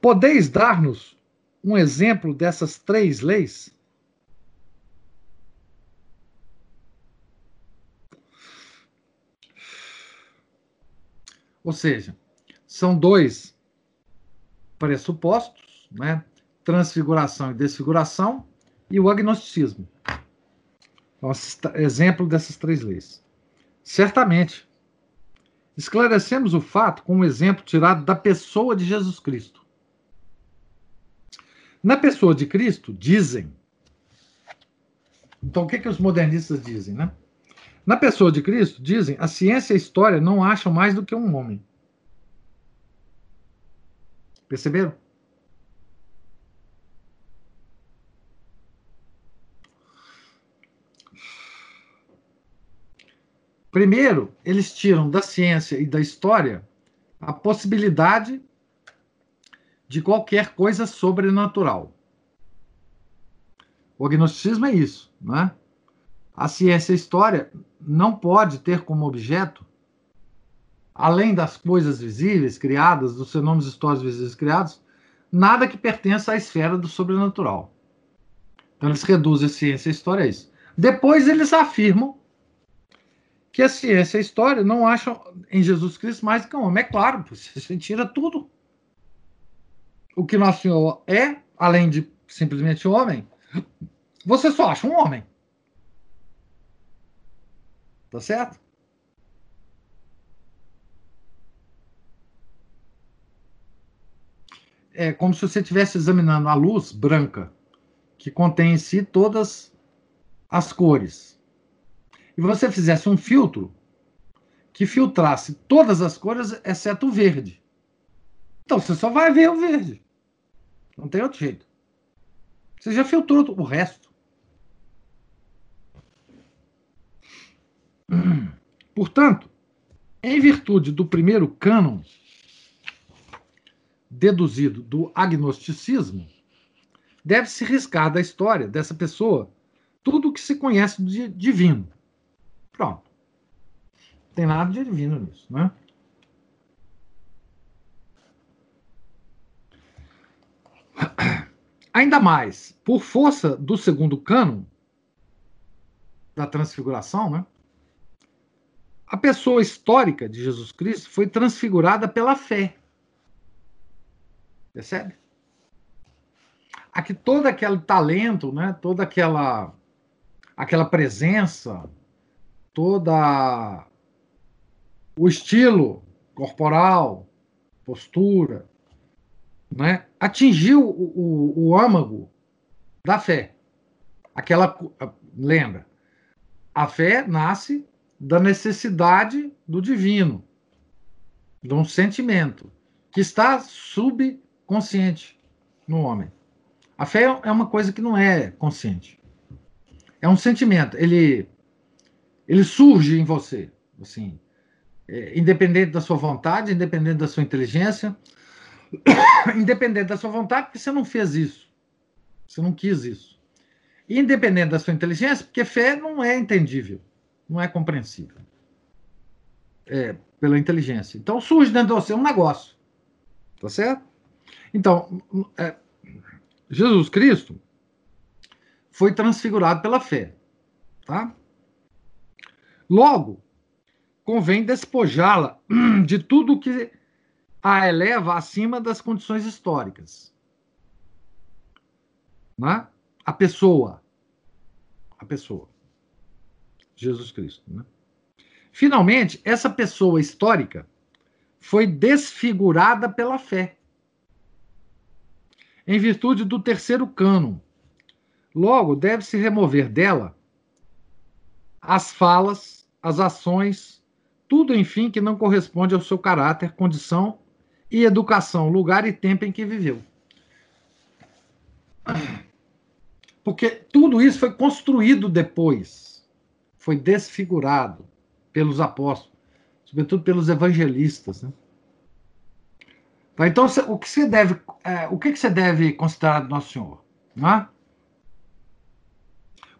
Podeis dar-nos um exemplo dessas três leis? Ou seja, são dois pressupostos, né? transfiguração e desfiguração, e o agnosticismo. Então, exemplo dessas três leis. Certamente, esclarecemos o fato com um exemplo tirado da pessoa de Jesus Cristo. Na pessoa de Cristo, dizem. Então, o que, que os modernistas dizem, né? Na pessoa de Cristo, dizem, a ciência e a história não acham mais do que um homem. Perceberam? Primeiro, eles tiram da ciência e da história a possibilidade de qualquer coisa sobrenatural. O agnosticismo é isso, né? A ciência e a história não pode ter como objeto, além das coisas visíveis criadas, dos fenômenos históricos visíveis criados, nada que pertença à esfera do sobrenatural. Então eles reduzem a ciência e história a isso. Depois eles afirmam que a ciência e a história não acham em Jesus Cristo mais que um homem. É claro, você <laughs> tira tudo o que Nosso Senhor é, além de simplesmente homem, você só acha um homem. Tá certo? É como se você estivesse examinando a luz branca, que contém em si todas as cores. E você fizesse um filtro que filtrasse todas as cores, exceto o verde. Então você só vai ver o verde. Não tem outro jeito. Você já filtrou o resto. Portanto, em virtude do primeiro cânon deduzido do agnosticismo, deve-se riscar da história dessa pessoa tudo o que se conhece de divino. Pronto. Não tem nada de divino nisso, né? Ainda mais, por força do segundo cânon da transfiguração, né? A pessoa histórica de Jesus Cristo foi transfigurada pela fé. Percebe? Aqui todo aquele talento, né? toda aquela, aquela presença, toda o estilo corporal, postura, né? atingiu o, o, o âmago da fé. Aquela lembra? A fé nasce da necessidade do divino, de um sentimento que está subconsciente no homem. A fé é uma coisa que não é consciente. É um sentimento. Ele, ele surge em você, assim, é, independente da sua vontade, independente da sua inteligência, <coughs> independente da sua vontade, porque você não fez isso. Você não quis isso. Independente da sua inteligência, porque fé não é entendível não é compreensível é, pela inteligência. Então surge dentro de você um negócio. Tá certo? Então, é, Jesus Cristo foi transfigurado pela fé. Tá? Logo, convém despojá-la <clears throat> de tudo que a eleva acima das condições históricas. Né? A pessoa. A pessoa. Jesus Cristo. Né? Finalmente, essa pessoa histórica foi desfigurada pela fé, em virtude do terceiro cânon. Logo, deve-se remover dela as falas, as ações, tudo, enfim, que não corresponde ao seu caráter, condição e educação, lugar e tempo em que viveu. Porque tudo isso foi construído depois foi desfigurado pelos apóstolos, sobretudo pelos evangelistas. Né? Tá, então, o que você deve, é, o que você deve considerar do Nosso Senhor? Né?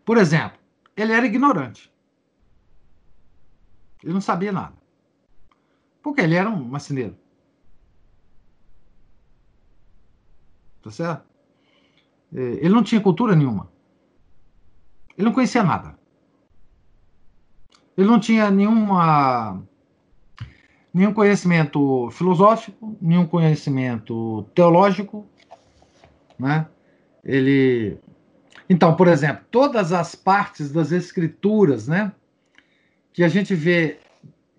Por exemplo, ele era ignorante. Ele não sabia nada. Porque ele era um marceneiro. Tá certo? É, ele não tinha cultura nenhuma. Ele não conhecia nada. Ele não tinha nenhuma, nenhum conhecimento filosófico, nenhum conhecimento teológico, né? Ele então, por exemplo, todas as partes das escrituras, né, que a gente vê,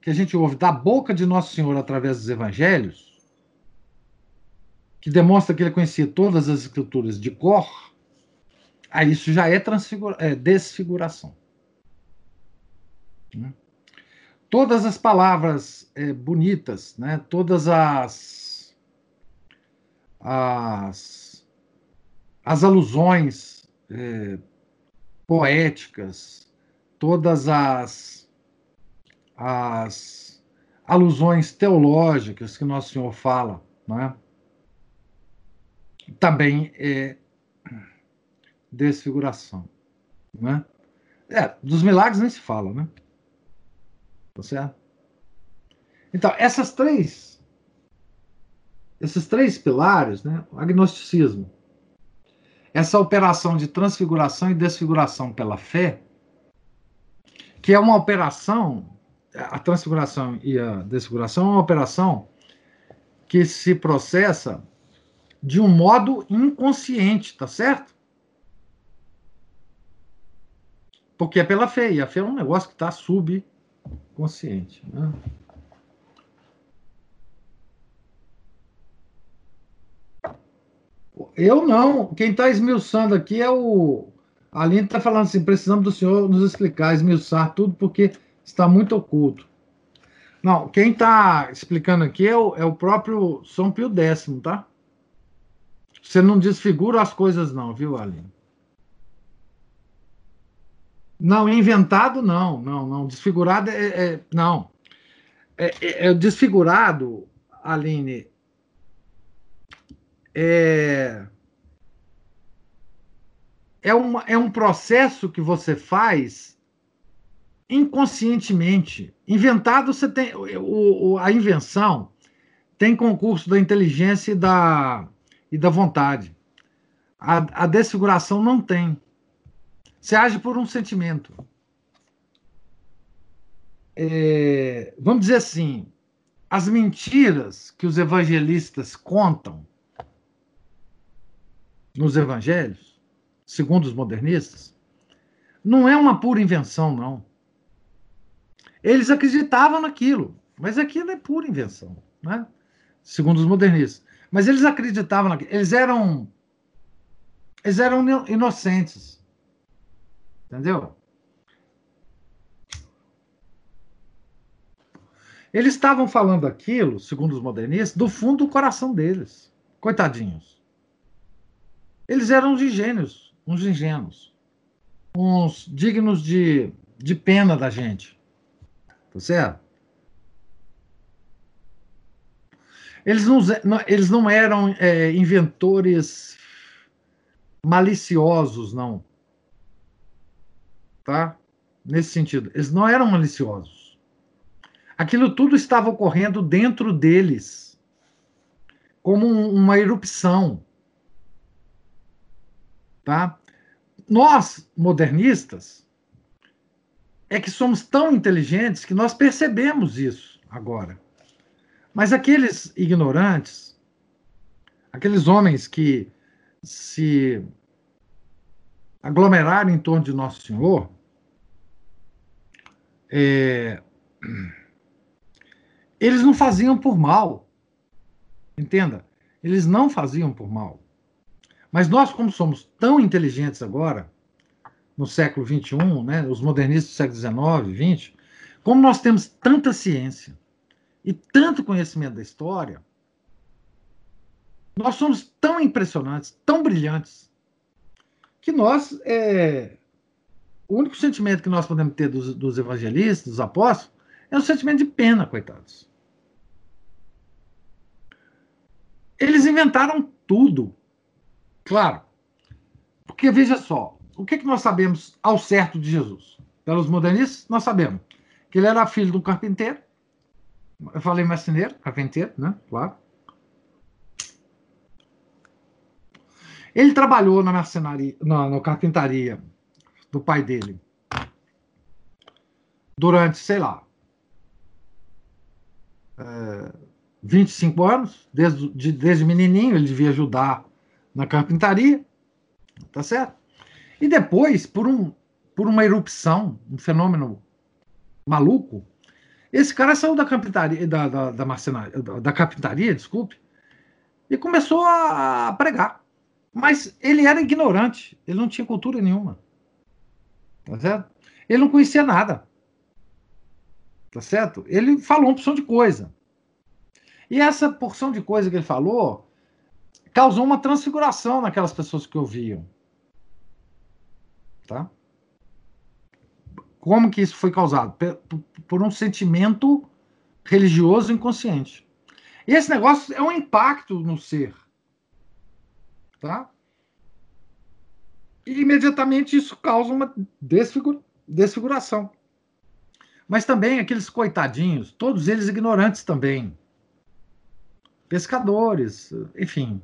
que a gente ouve da boca de Nosso Senhor através dos evangelhos, que demonstra que ele conhecia todas as escrituras de cor, aí isso já é, é desfiguração. Né? Todas as palavras é, bonitas, né? todas as, as, as alusões é, poéticas, todas as, as alusões teológicas que Nosso Senhor fala, né? também é desfiguração. Né? É, dos milagres nem se fala, né? Tá certo? Então, essas três, esses três pilares, né? O agnosticismo, essa operação de transfiguração e desfiguração pela fé, que é uma operação, a transfiguração e a desfiguração é uma operação que se processa de um modo inconsciente, tá certo? Porque é pela fé, e a fé é um negócio que está sub consciente. Né? Eu não. Quem está esmiuçando aqui é o. A Aline está falando assim: precisamos do senhor nos explicar, esmiuçar tudo, porque está muito oculto. Não, quem está explicando aqui é o, é o próprio São Pio X, tá? Você não desfigura as coisas, não, viu, Aline? Não, inventado, não, não, não. Desfigurado é. é não. É, é, é, desfigurado, Aline. É, é, uma, é um processo que você faz inconscientemente. Inventado, você tem. O, o, a invenção tem concurso da inteligência e da, e da vontade. A, a desfiguração não tem. Você age por um sentimento. É, vamos dizer assim: as mentiras que os evangelistas contam nos evangelhos, segundo os modernistas, não é uma pura invenção, não. Eles acreditavam naquilo, mas aquilo é pura invenção, né? segundo os modernistas. Mas eles acreditavam naquilo. Eles eram, eles eram inocentes. Entendeu? Eles estavam falando aquilo, segundo os modernistas, do fundo do coração deles. Coitadinhos. Eles eram uns ingênuos, uns ingênuos. Uns dignos de, de pena da gente. Tá certo? Eles não, eles não eram é, inventores maliciosos, não tá? Nesse sentido, eles não eram maliciosos. Aquilo tudo estava ocorrendo dentro deles, como uma erupção, tá? Nós, modernistas, é que somos tão inteligentes que nós percebemos isso agora. Mas aqueles ignorantes, aqueles homens que se aglomeraram em torno de Nosso Senhor, é, eles não faziam por mal. Entenda? Eles não faziam por mal. Mas nós, como somos tão inteligentes agora, no século XXI, né, os modernistas do século XIX, XX, como nós temos tanta ciência e tanto conhecimento da história, nós somos tão impressionantes, tão brilhantes, que nós é, o único sentimento que nós podemos ter dos, dos evangelistas, dos apóstolos, é o sentimento de pena, coitados. Eles inventaram tudo. Claro. Porque, veja só, o que, que nós sabemos ao certo de Jesus? Pelos modernistas, nós sabemos que ele era filho de um carpinteiro. Eu falei marceneiro, carpinteiro, né? Claro. Ele trabalhou na marcenaria, na, na carpintaria do pai dele durante, sei lá, é, 25 anos, desde, de, desde menininho, ele devia ajudar na carpintaria, tá certo? E depois, por, um, por uma erupção, um fenômeno maluco, esse cara saiu da carpintaria, da, da, da, marcenaria, da, da carpintaria, desculpe, e começou a pregar. Mas ele era ignorante, ele não tinha cultura nenhuma. Tá certo? Ele não conhecia nada. Tá certo? Ele falou uma porção de coisa. E essa porção de coisa que ele falou causou uma transfiguração naquelas pessoas que ouviam. Tá? Como que isso foi causado? Por um sentimento religioso inconsciente. E esse negócio é um impacto no ser. Tá? E imediatamente isso causa uma desfigura, desfiguração. Mas também aqueles coitadinhos, todos eles ignorantes também. Pescadores, enfim.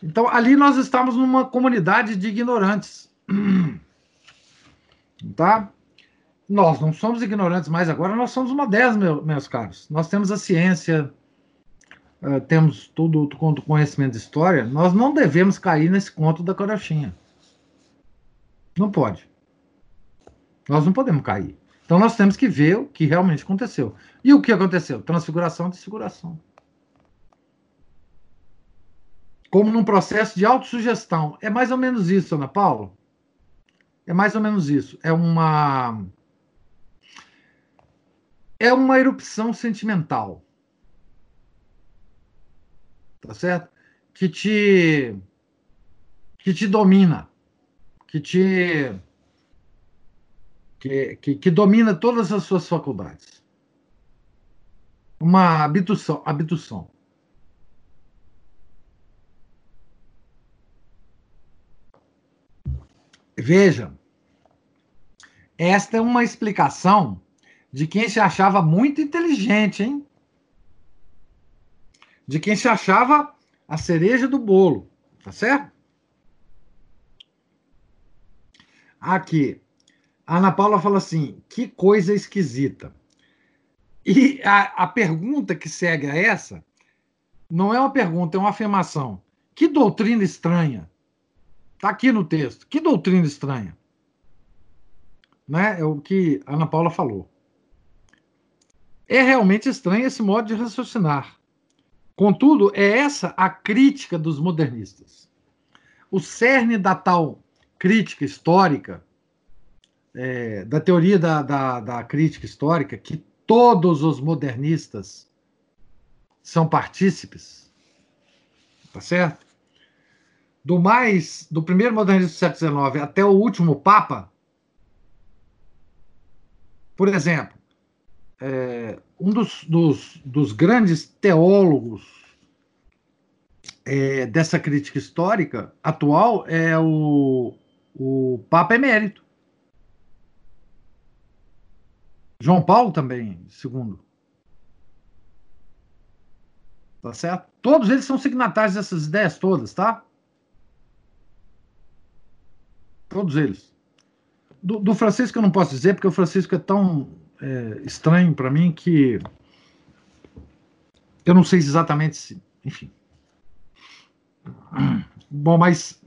Então, ali nós estamos numa comunidade de ignorantes. <clears throat> Tá? Nós não somos ignorantes mais agora, nós somos modernos, meus caros. Nós temos a ciência, uh, temos todo o conhecimento de história. Nós não devemos cair nesse conto da carochinha. Não pode. Nós não podemos cair. Então nós temos que ver o que realmente aconteceu. E o que aconteceu? Transfiguração, desfiguração. Como num processo de autossugestão. É mais ou menos isso, Ana Paula. É mais ou menos isso. É uma. é uma erupção sentimental. Tá certo? Que te que te domina, que te que, que, que domina todas as suas faculdades. Uma abdução, abdução. Veja, esta é uma explicação de quem se achava muito inteligente, hein? De quem se achava a cereja do bolo, tá certo? Aqui, a Ana Paula fala assim: que coisa esquisita. E a, a pergunta que segue a essa não é uma pergunta, é uma afirmação. Que doutrina estranha. Está aqui no texto. Que doutrina estranha. Né? É o que a Ana Paula falou. É realmente estranho esse modo de raciocinar. Contudo, é essa a crítica dos modernistas. O cerne da tal crítica histórica, é, da teoria da, da, da crítica histórica, que todos os modernistas são partícipes, tá certo? Do mais, do primeiro modernismo do século XIX até o último Papa, por exemplo, é, um dos, dos, dos, grandes teólogos é, dessa crítica histórica atual é o, o Papa Emérito. João Paulo também, segundo. Tá certo? Todos eles são signatários dessas ideias todas, tá? Todos eles. Do, do Francisco eu não posso dizer, porque o Francisco é tão é, estranho para mim que eu não sei exatamente se. Enfim. Bom, mas.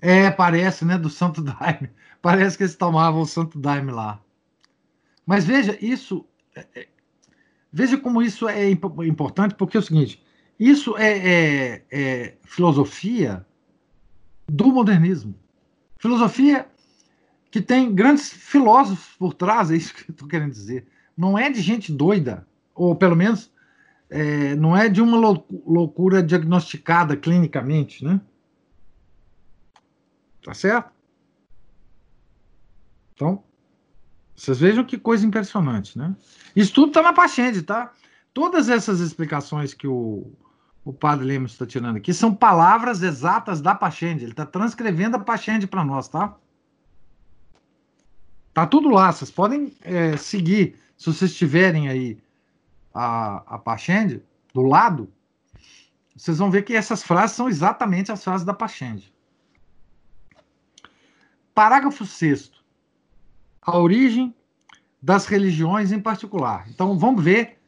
É, parece, né? Do Santo Daime. <laughs> Parece que eles tomavam o Santo Daime lá. Mas veja, isso. É, é, veja como isso é importante, porque é o seguinte: isso é, é, é filosofia do modernismo. Filosofia que tem grandes filósofos por trás, é isso que eu estou querendo dizer. Não é de gente doida, ou pelo menos é, não é de uma loucura diagnosticada clinicamente, né? Tá certo? Então, vocês vejam que coisa impressionante, né? Isso tudo está na Pachende, tá? Todas essas explicações que o, o padre Lemos está tirando aqui são palavras exatas da Pachende. Ele está transcrevendo a Pachende para nós, tá? Tá tudo lá. Vocês podem é, seguir. Se vocês tiverem aí a, a Pachende do lado, vocês vão ver que essas frases são exatamente as frases da Pachende. Parágrafo 6. A origem das religiões em particular. Então, vamos ver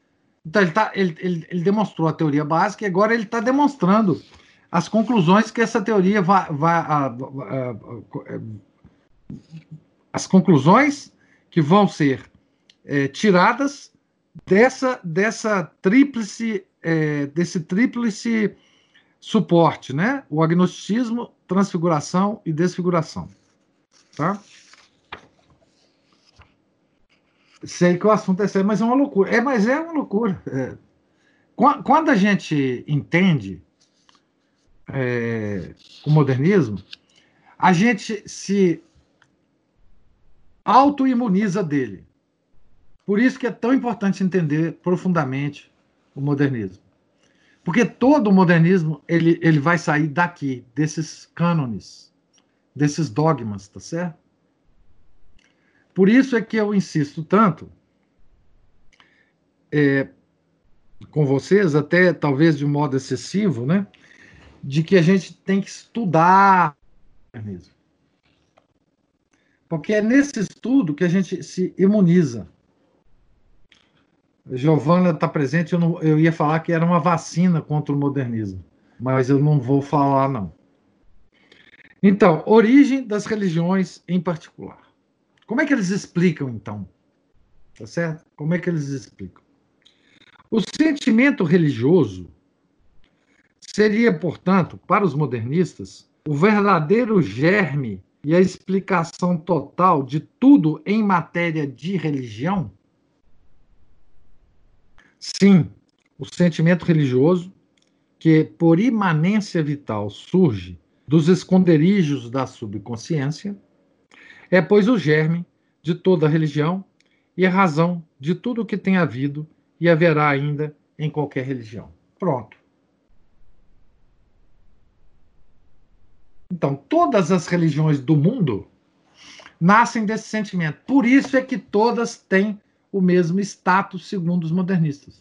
então, ele, tá, ele, ele, ele demonstrou a teoria básica e agora ele está demonstrando as conclusões que essa teoria vai. vai a, a, a, as conclusões que vão ser é, tiradas dessa, dessa tríplice, é, desse tríplice suporte, né? O agnosticismo, transfiguração e desfiguração. Tá? Sei que o assunto é sério, mas é uma loucura. É, mas é uma loucura. É. Quando a gente entende é, o modernismo, a gente se autoimuniza dele. Por isso que é tão importante entender profundamente o modernismo. Porque todo o modernismo ele, ele vai sair daqui, desses cânones, desses dogmas, tá certo? Por isso é que eu insisto tanto é, com vocês, até talvez de modo excessivo, né, de que a gente tem que estudar mesmo. Porque é nesse estudo que a gente se imuniza. Giovana está presente, eu, não, eu ia falar que era uma vacina contra o modernismo, mas eu não vou falar, não. Então, origem das religiões em particular. Como é que eles explicam, então? Tá certo? Como é que eles explicam? O sentimento religioso seria, portanto, para os modernistas, o verdadeiro germe e a explicação total de tudo em matéria de religião? Sim, o sentimento religioso, que por imanência vital surge dos esconderijos da subconsciência, é, pois, o germe de toda religião e a razão de tudo o que tem havido e haverá ainda em qualquer religião. Pronto. Então, todas as religiões do mundo nascem desse sentimento. Por isso é que todas têm o mesmo status, segundo os modernistas.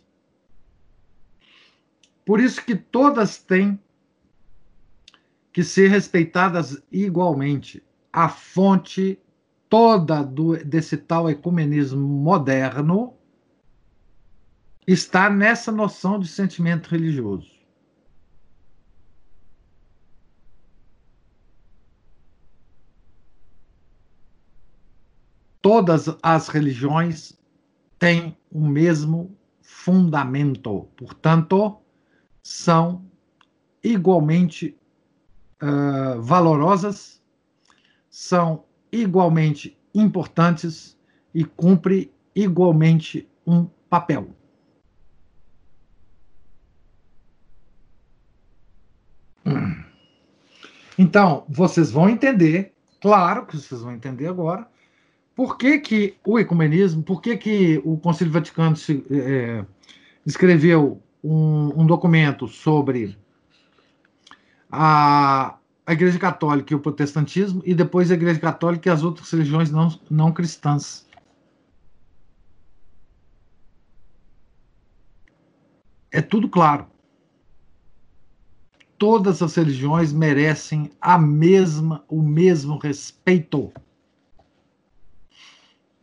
Por isso que todas têm que ser respeitadas igualmente. A fonte toda do, desse tal ecumenismo moderno está nessa noção de sentimento religioso. todas as religiões têm o mesmo fundamento, portanto, são igualmente uh, valorosas, são igualmente importantes e cumprem igualmente um papel. Então, vocês vão entender, claro que vocês vão entender agora, por que, que o ecumenismo, por que, que o Concílio Vaticano se, é, escreveu um, um, documento sobre a, a Igreja Católica e o protestantismo, e depois a Igreja Católica e as outras religiões não, não cristãs? É tudo claro. Todas as religiões merecem a mesma, o mesmo respeito.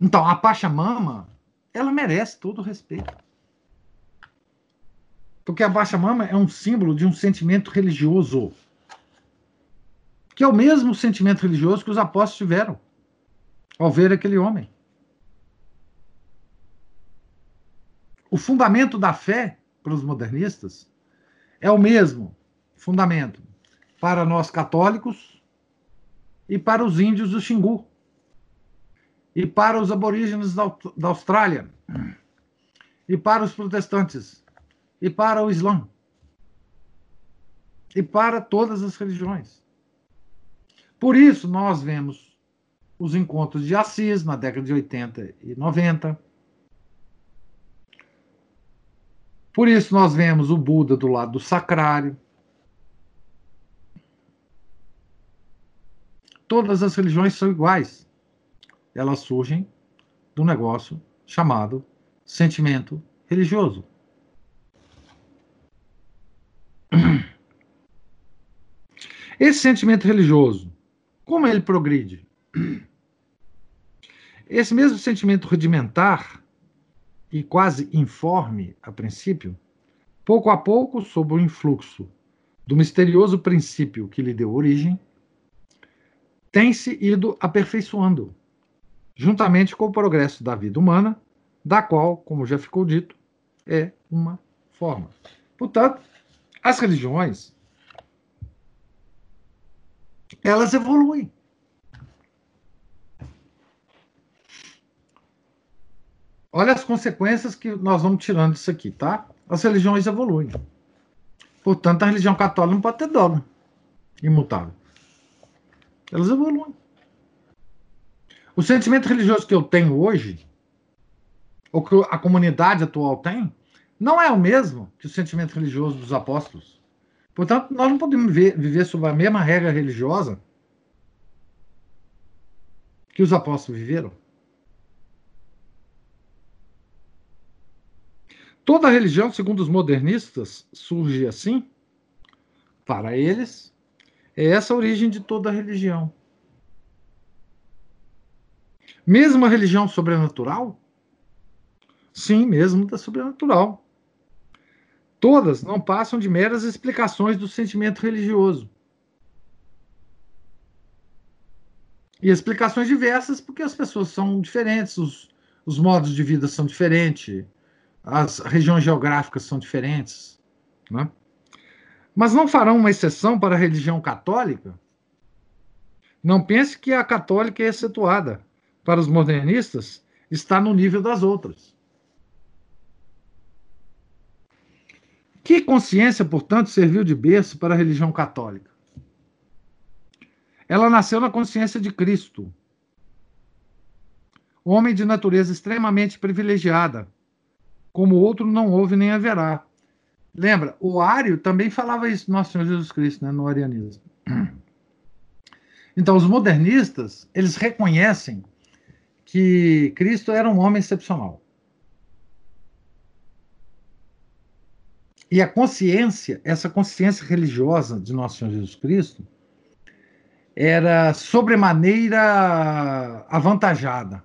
Então, a Pachamama, ela merece todo o respeito. Porque a Pachamama é um símbolo de um sentimento religioso. Que é o mesmo sentimento religioso que os apóstolos tiveram ao ver aquele homem. O fundamento da fé para os modernistas é o mesmo fundamento para nós católicos e para os índios do Xingu e para os aborígenes da, da Austrália, e para os protestantes, e para o Islã, e para todas as religiões. Por isso, nós vemos os encontros de Assis na década de 80 e 90. Por isso, nós vemos o Buda do lado do sacrário. Todas as religiões são iguais elas surgem do negócio chamado sentimento religioso. Esse sentimento religioso, como ele progride? Esse mesmo sentimento rudimentar e quase informe a princípio, pouco a pouco, sob o influxo do misterioso princípio que lhe deu origem, tem se ido aperfeiçoando juntamente com o progresso da vida humana, da qual, como já ficou dito, é uma forma. Portanto, as religiões elas evoluem. Olha as consequências que nós vamos tirando disso aqui, tá? As religiões evoluem. Portanto, a religião católica não pode ter dogma imutável. Elas evoluem. O sentimento religioso que eu tenho hoje, ou que a comunidade atual tem, não é o mesmo que o sentimento religioso dos apóstolos. Portanto, nós não podemos viver, sob a mesma regra religiosa que os apóstolos viveram. Toda religião, segundo os modernistas, surge assim. Para eles, é essa a origem de toda religião. Mesmo a religião sobrenatural? Sim, mesmo da sobrenatural. Todas não passam de meras explicações do sentimento religioso. E explicações diversas, porque as pessoas são diferentes, os, os modos de vida são diferentes, as regiões geográficas são diferentes. Né? Mas não farão uma exceção para a religião católica? Não pense que a católica é excetuada. Para os modernistas, está no nível das outras. Que consciência, portanto, serviu de berço para a religião católica? Ela nasceu na consciência de Cristo, homem de natureza extremamente privilegiada, como outro não houve nem haverá. Lembra, o Ário também falava isso, nosso Senhor Jesus Cristo, né, no arianismo. Então, os modernistas, eles reconhecem que Cristo era um homem excepcional. E a consciência, essa consciência religiosa de Nosso Senhor Jesus Cristo, era sobremaneira avantajada.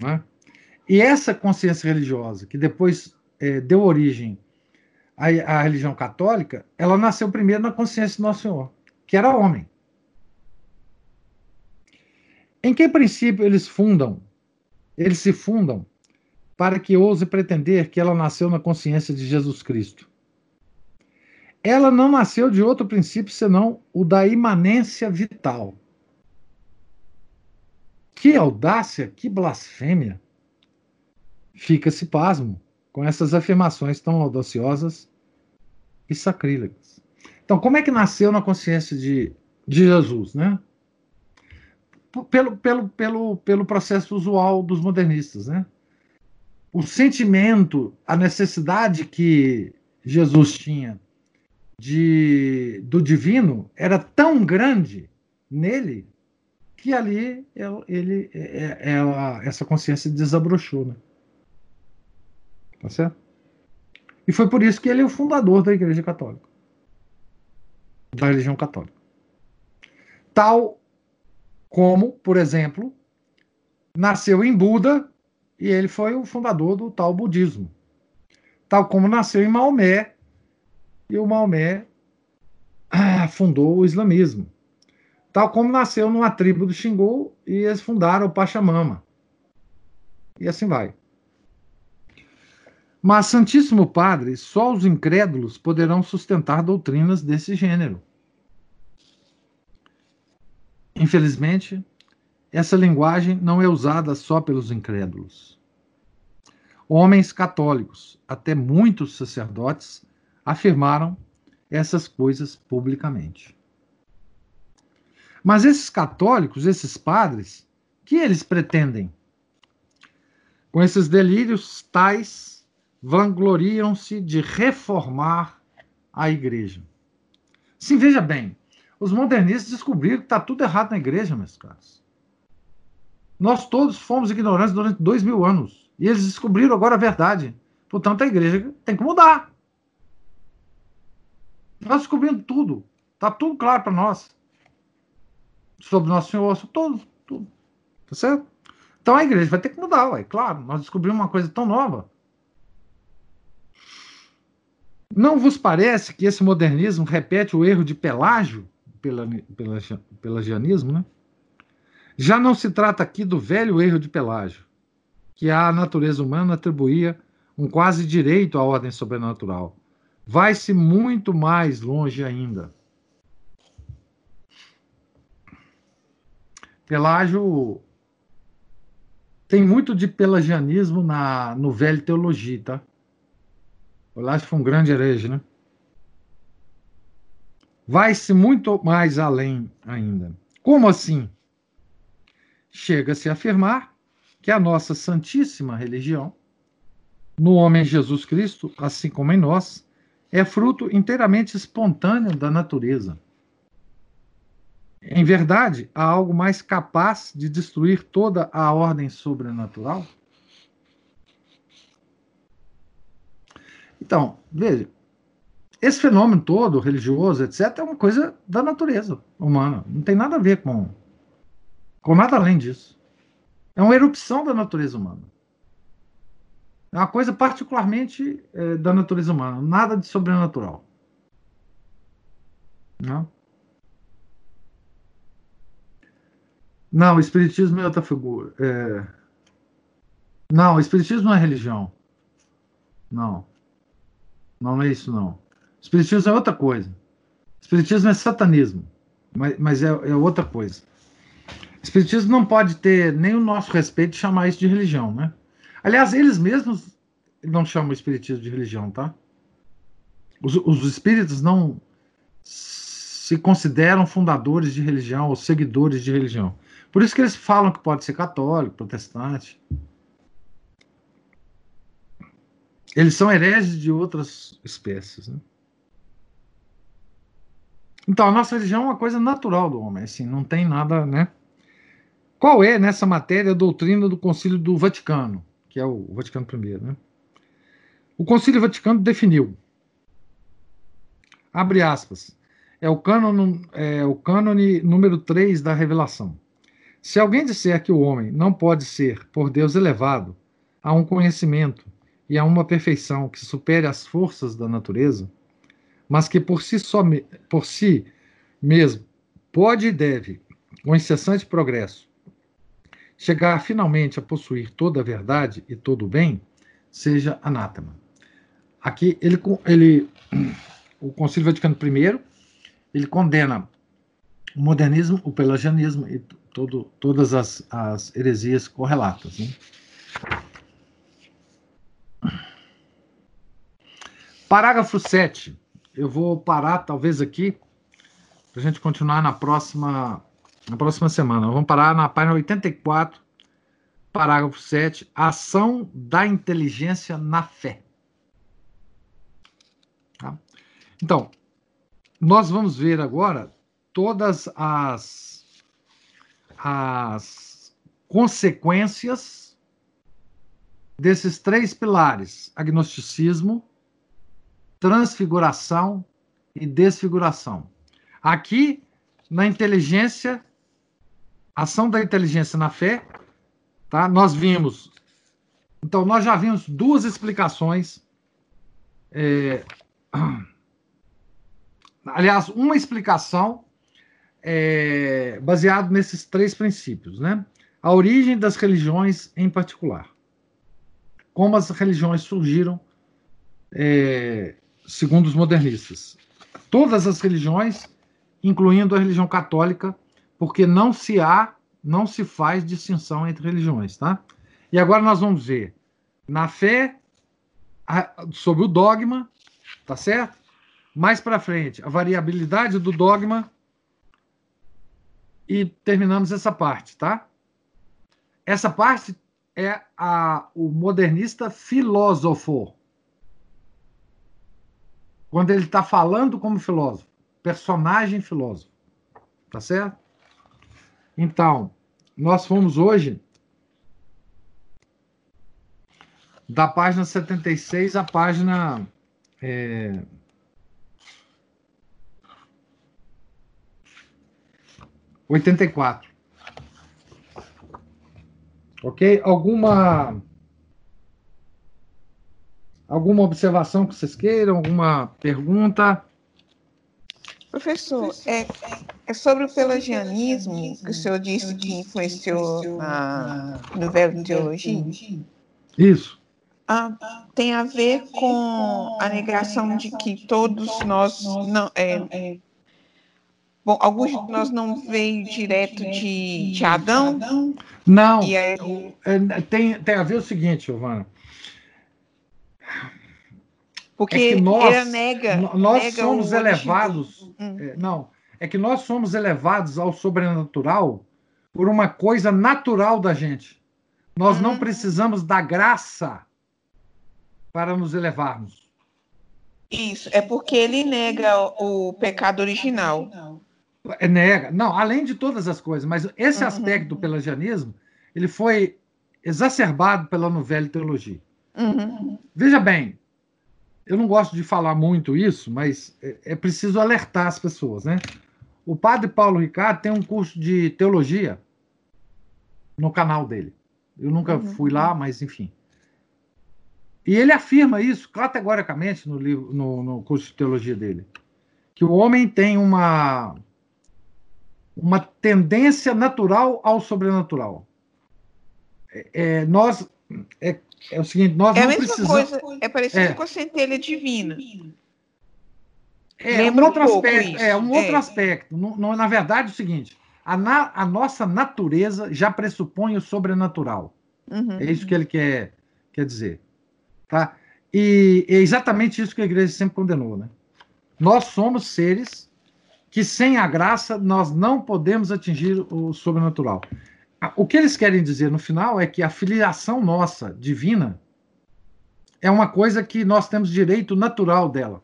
Né? E essa consciência religiosa, que depois é, deu origem à, à, religião católica, ela nasceu primeiro na consciência de Nosso Senhor, que era homem. Em que princípio eles fundam? Eles se fundam para que ouse pretender que ela nasceu na consciência de Jesus Cristo. Ela não nasceu de outro princípio senão o da imanência vital. Que audácia, que blasfêmia! Fica-se pasmo com essas afirmações tão audaciosas e sacrílegas. Então, como é que nasceu na consciência de, de Jesus, né? Pelo, pelo, pelo, pelo processo usual dos modernistas, né? O sentimento, a necessidade que Jesus tinha de, do divino era tão grande nele que ali ele, ele é, é, essa consciência desabrochou, né? Tá certo? E foi por isso que ele é o fundador da Igreja Católica, da religião católica. Tal como, por exemplo, nasceu em Buda e ele foi o fundador do tal budismo. Tal como nasceu em Maomé, e o Maomé ah, fundou o islamismo. Tal como nasceu numa tribo do Xingu e eles fundaram o Pachamama. E assim vai. Mas, Santíssimo Padre, só os incrédulos poderão sustentar doutrinas desse gênero. Infelizmente, essa linguagem não é usada só pelos incrédulos. Homens católicos, até muitos sacerdotes, afirmaram essas coisas publicamente. Mas esses católicos, esses padres, que eles pretendem? Com esses delírios tais, vangloriam-se de reformar a igreja. Sim, veja bem, os modernistas descobriram que está tudo errado na igreja, meus caros. Nós todos fomos ignorantes durante dois mil anos. E eles descobriram agora a verdade. Portanto, a igreja tem que mudar. Nós descobrimos tudo. Está tudo claro para nós. Sobre Nosso Senhor, sobre tudo, tudo. Tá certo? Então a igreja vai ter que mudar, ué. claro. Nós descobrimos uma coisa tão nova. Não vos parece que esse modernismo repete o erro de Pelágio, pelagianismo, né? Já não se trata aqui do velho erro de Pelágio, que a natureza humana atribuía um quase direito à ordem sobrenatural. Vai-se muito mais longe ainda. Pelágio tem muito de pelagianismo na, no velho teologia, tá? Pelágio foi um grande herege, né? Vai-se muito mais além ainda. Como assim? Chega-se a afirmar que a nossa santíssima religião, no homem Jesus Cristo, assim como em nós, é fruto inteiramente espontâneo da natureza. Em verdade, há algo mais capaz de destruir toda a ordem sobrenatural? Então, veja, esse fenômeno todo, religioso, etc., é uma coisa da natureza humana. Não tem nada a ver com com nada além disso. É uma erupção da natureza humana. É uma coisa particularmente é, da natureza humana, nada de sobrenatural. Não? Não, o Espiritismo é outra figura. É... Não, o Espiritismo não é religião. Não. Não é isso, não. Espiritismo é outra coisa. Espiritismo é satanismo. mas, mas é, é, outra coisa. Espiritismo não pode ter nem o nosso respeito de chamar isso de religião, né? Aliás, eles mesmos não chamam o espiritismo de religião, tá? Os, os espíritos não se consideram fundadores de religião ou seguidores de religião. Por isso que eles falam que pode ser católico, protestante. Eles são hereges de outras espécies. Né? Então, a nossa religião é uma coisa natural do homem, assim, não tem nada, né? Qual é, nessa matéria, a doutrina do Concílio do Vaticano, que é o Vaticano I, né? O Concílio Vaticano definiu, abre aspas, é o cânone, é o cânone número 3 da revelação. Se alguém disser que o homem não pode ser, por Deus, elevado a um conhecimento e a uma perfeição que supere as forças da natureza, mas que por si, só, por si mesmo pode e deve, com incessante progresso, chegar finalmente a possuir toda a verdade e todo o bem, seja anátema. Aqui ele, ele <clears throat> o Concílio Vaticano I ele condena o modernismo, o pelagianismo e todo, todas as, as heresias correlatas. Né? Parágrafo 7. Eu vou parar, talvez, aqui, para a gente continuar na próxima, na próxima semana. Vamos parar na página 84, parágrafo 7. Ação da inteligência na fé. Tá? Então, nós vamos ver agora todas as, as consequências desses três pilares: agnosticismo, transfiguração e desfiguração. Aqui, na inteligência, ação da inteligência na fé, tá? Nós vimos. Então, nós já vimos duas explicações. É, <clears throat> aliás, uma explicação é, baseado nesses três princípios, né? A origem das religiões em particular, como as religiões surgiram, é, segundo os modernistas. Todas as religiões, incluindo a religião católica, porque não se há, não se faz distinção entre religiões, tá? E agora nós vamos ver na fé sobre o dogma, tá certo? Mais para frente, a variabilidade do dogma e terminamos essa parte, tá? Essa parte é a, o modernista filósofo. Quando ele está falando como filósofo, personagem filósofo. Tá certo? Então, nós fomos hoje da página 76 à página é, oitenta e quatro. Ok? Alguma alguma observação que vocês queiram? Alguma pergunta? Professor, é, é sobre o pelagianismo que o senhor disse que influenciou na novela de teologia? Isso. Ah, tem a ver com a negação de que todos nós não, é, Bom, alguns de nós não veio direto de, de Adão? Não. E aí... É, tem, tem a ver o seguinte, Giovana. Porque é que nós, nega. Nós nega somos elevados. Hum. É, não. É que nós somos elevados ao sobrenatural por uma coisa natural da gente. Nós não hum. precisamos da graça para nos elevarmos. Isso, é porque ele nega o pecado original. É, nega. Não, além de todas as coisas, mas esse uhum. aspecto do pelagianismo, ele foi exacerbado pela novela teologia. Uhum. Veja bem, eu não gosto de falar muito isso, mas é, é, preciso alertar as pessoas, né? O padre Paulo Ricardo tem um curso de teologia no canal dele. Eu nunca uhum. fui lá, mas enfim. E ele afirma isso categoricamente no, livro, no, no curso de teologia dele. Que o homem tem uma uma tendência natural ao sobrenatural. É, é, nós é, é, o seguinte, nós é não precisamos... coisa, é parecido é. com a centelha divina. É um outro um aspecto. Isso. É um outro é. aspecto. No, no, na verdade, é o seguinte: a, na, a, nossa natureza já pressupõe o sobrenatural. Uhum. É isso que ele quer, quer dizer. Tá? E é exatamente isso que a igreja sempre condenou. Né? Nós somos seres que, sem a graça, nós não podemos atingir o sobrenatural. O que eles querem dizer no final é que a filiação nossa, divina, é uma coisa que nós temos direito natural dela.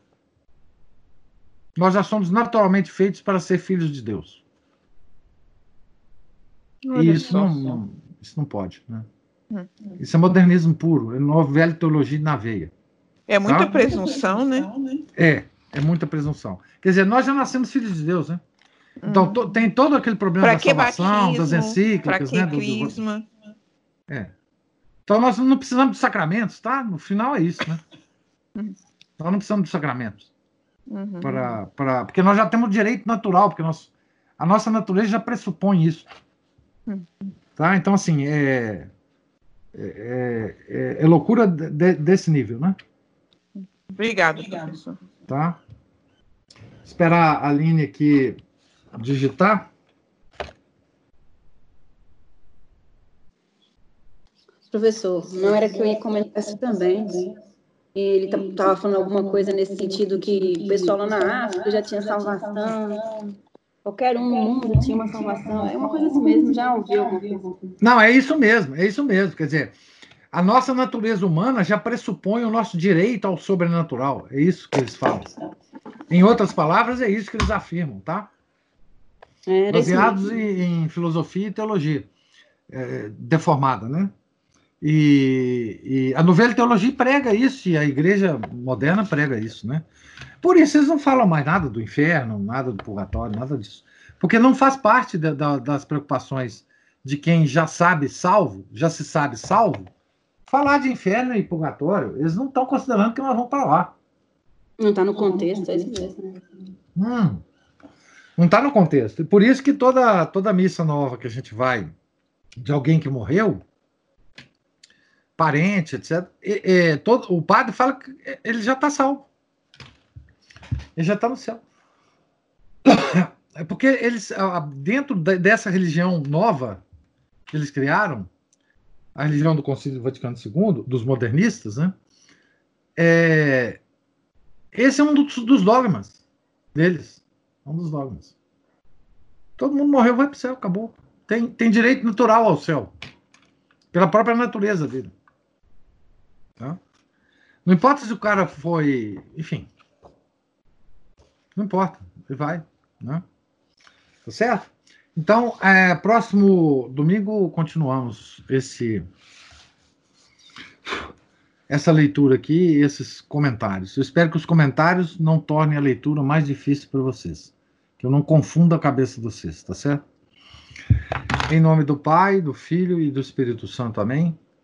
Nós já somos naturalmente feitos para ser filhos de Deus. Olha e isso não, não, isso não pode. Né? Hum. Isso é modernismo puro, é nova velha teologia na veia. É muita tá? presunção, né? É, é muita presunção. Quer dizer, nós já nascemos filhos de Deus, né? Então, to, tem todo aquele problema pra da salvação, batismo, das encíclicas, né? Do, do, é. Então, nós não precisamos de sacramentos, tá? No final é isso, né? Uhum. Nós não precisamos de sacramentos. Uhum. Para, para, porque nós já temos direito natural, porque nós, a nossa natureza já pressupõe isso. Uhum. Tá? Então, assim, é, é, é, é loucura de, desse nível, né? Obrigado, professor. Tá? Esperar a Aline aqui digitar. Professor, não era que eu ia comentar isso também. Ele estava falando alguma coisa nesse sentido que o pessoal lá na África já tinha salvação. Qualquer um no mundo tinha uma salvação. É uma coisa assim mesmo, já ouviu alguma coisa Não, é isso mesmo, é isso mesmo. Quer dizer, a nossa natureza humana já pressupõe o nosso direito ao sobrenatural. É isso que eles falam. Em outras palavras, é isso que eles afirmam, tá? É, Baseados em, em, filosofia e teologia é, deformada, né? E, e, a novela teologia prega isso, e a igreja moderna prega isso, né? Por isso eles não falam mais nada do inferno, nada do purgatório, nada disso. Porque não faz parte da, da, das preocupações de quem já sabe salvo, já se sabe salvo, falar de inferno e purgatório. Eles não estão considerando que nós vamos para lá. Não está no contexto, é isso mesmo. Hum, não está no contexto. E por isso que toda, toda missa nova que a gente vai de alguém que morreu, parente, etc., e, e, todo, o padre fala que ele já está salvo. Ele já está no céu. É porque eles, dentro dessa religião nova que eles criaram, a religião do Concílio Vaticano II, dos modernistas, né? É, esse é um dos, dos dogmas deles. É um dos dogmas. Todo mundo morreu, vai para o céu, acabou. Tem, tem direito natural ao céu. Pela própria natureza dele. Não importa se o cara foi. Enfim. Não importa. Ele vai. Né? Tá certo? Então, é, próximo domingo continuamos esse essa leitura aqui, esses comentários. Eu espero que os comentários não tornem a leitura mais difícil para vocês, que eu não confunda a cabeça de vocês, tá certo? Em nome do Pai, do Filho e do Espírito Santo. Amém.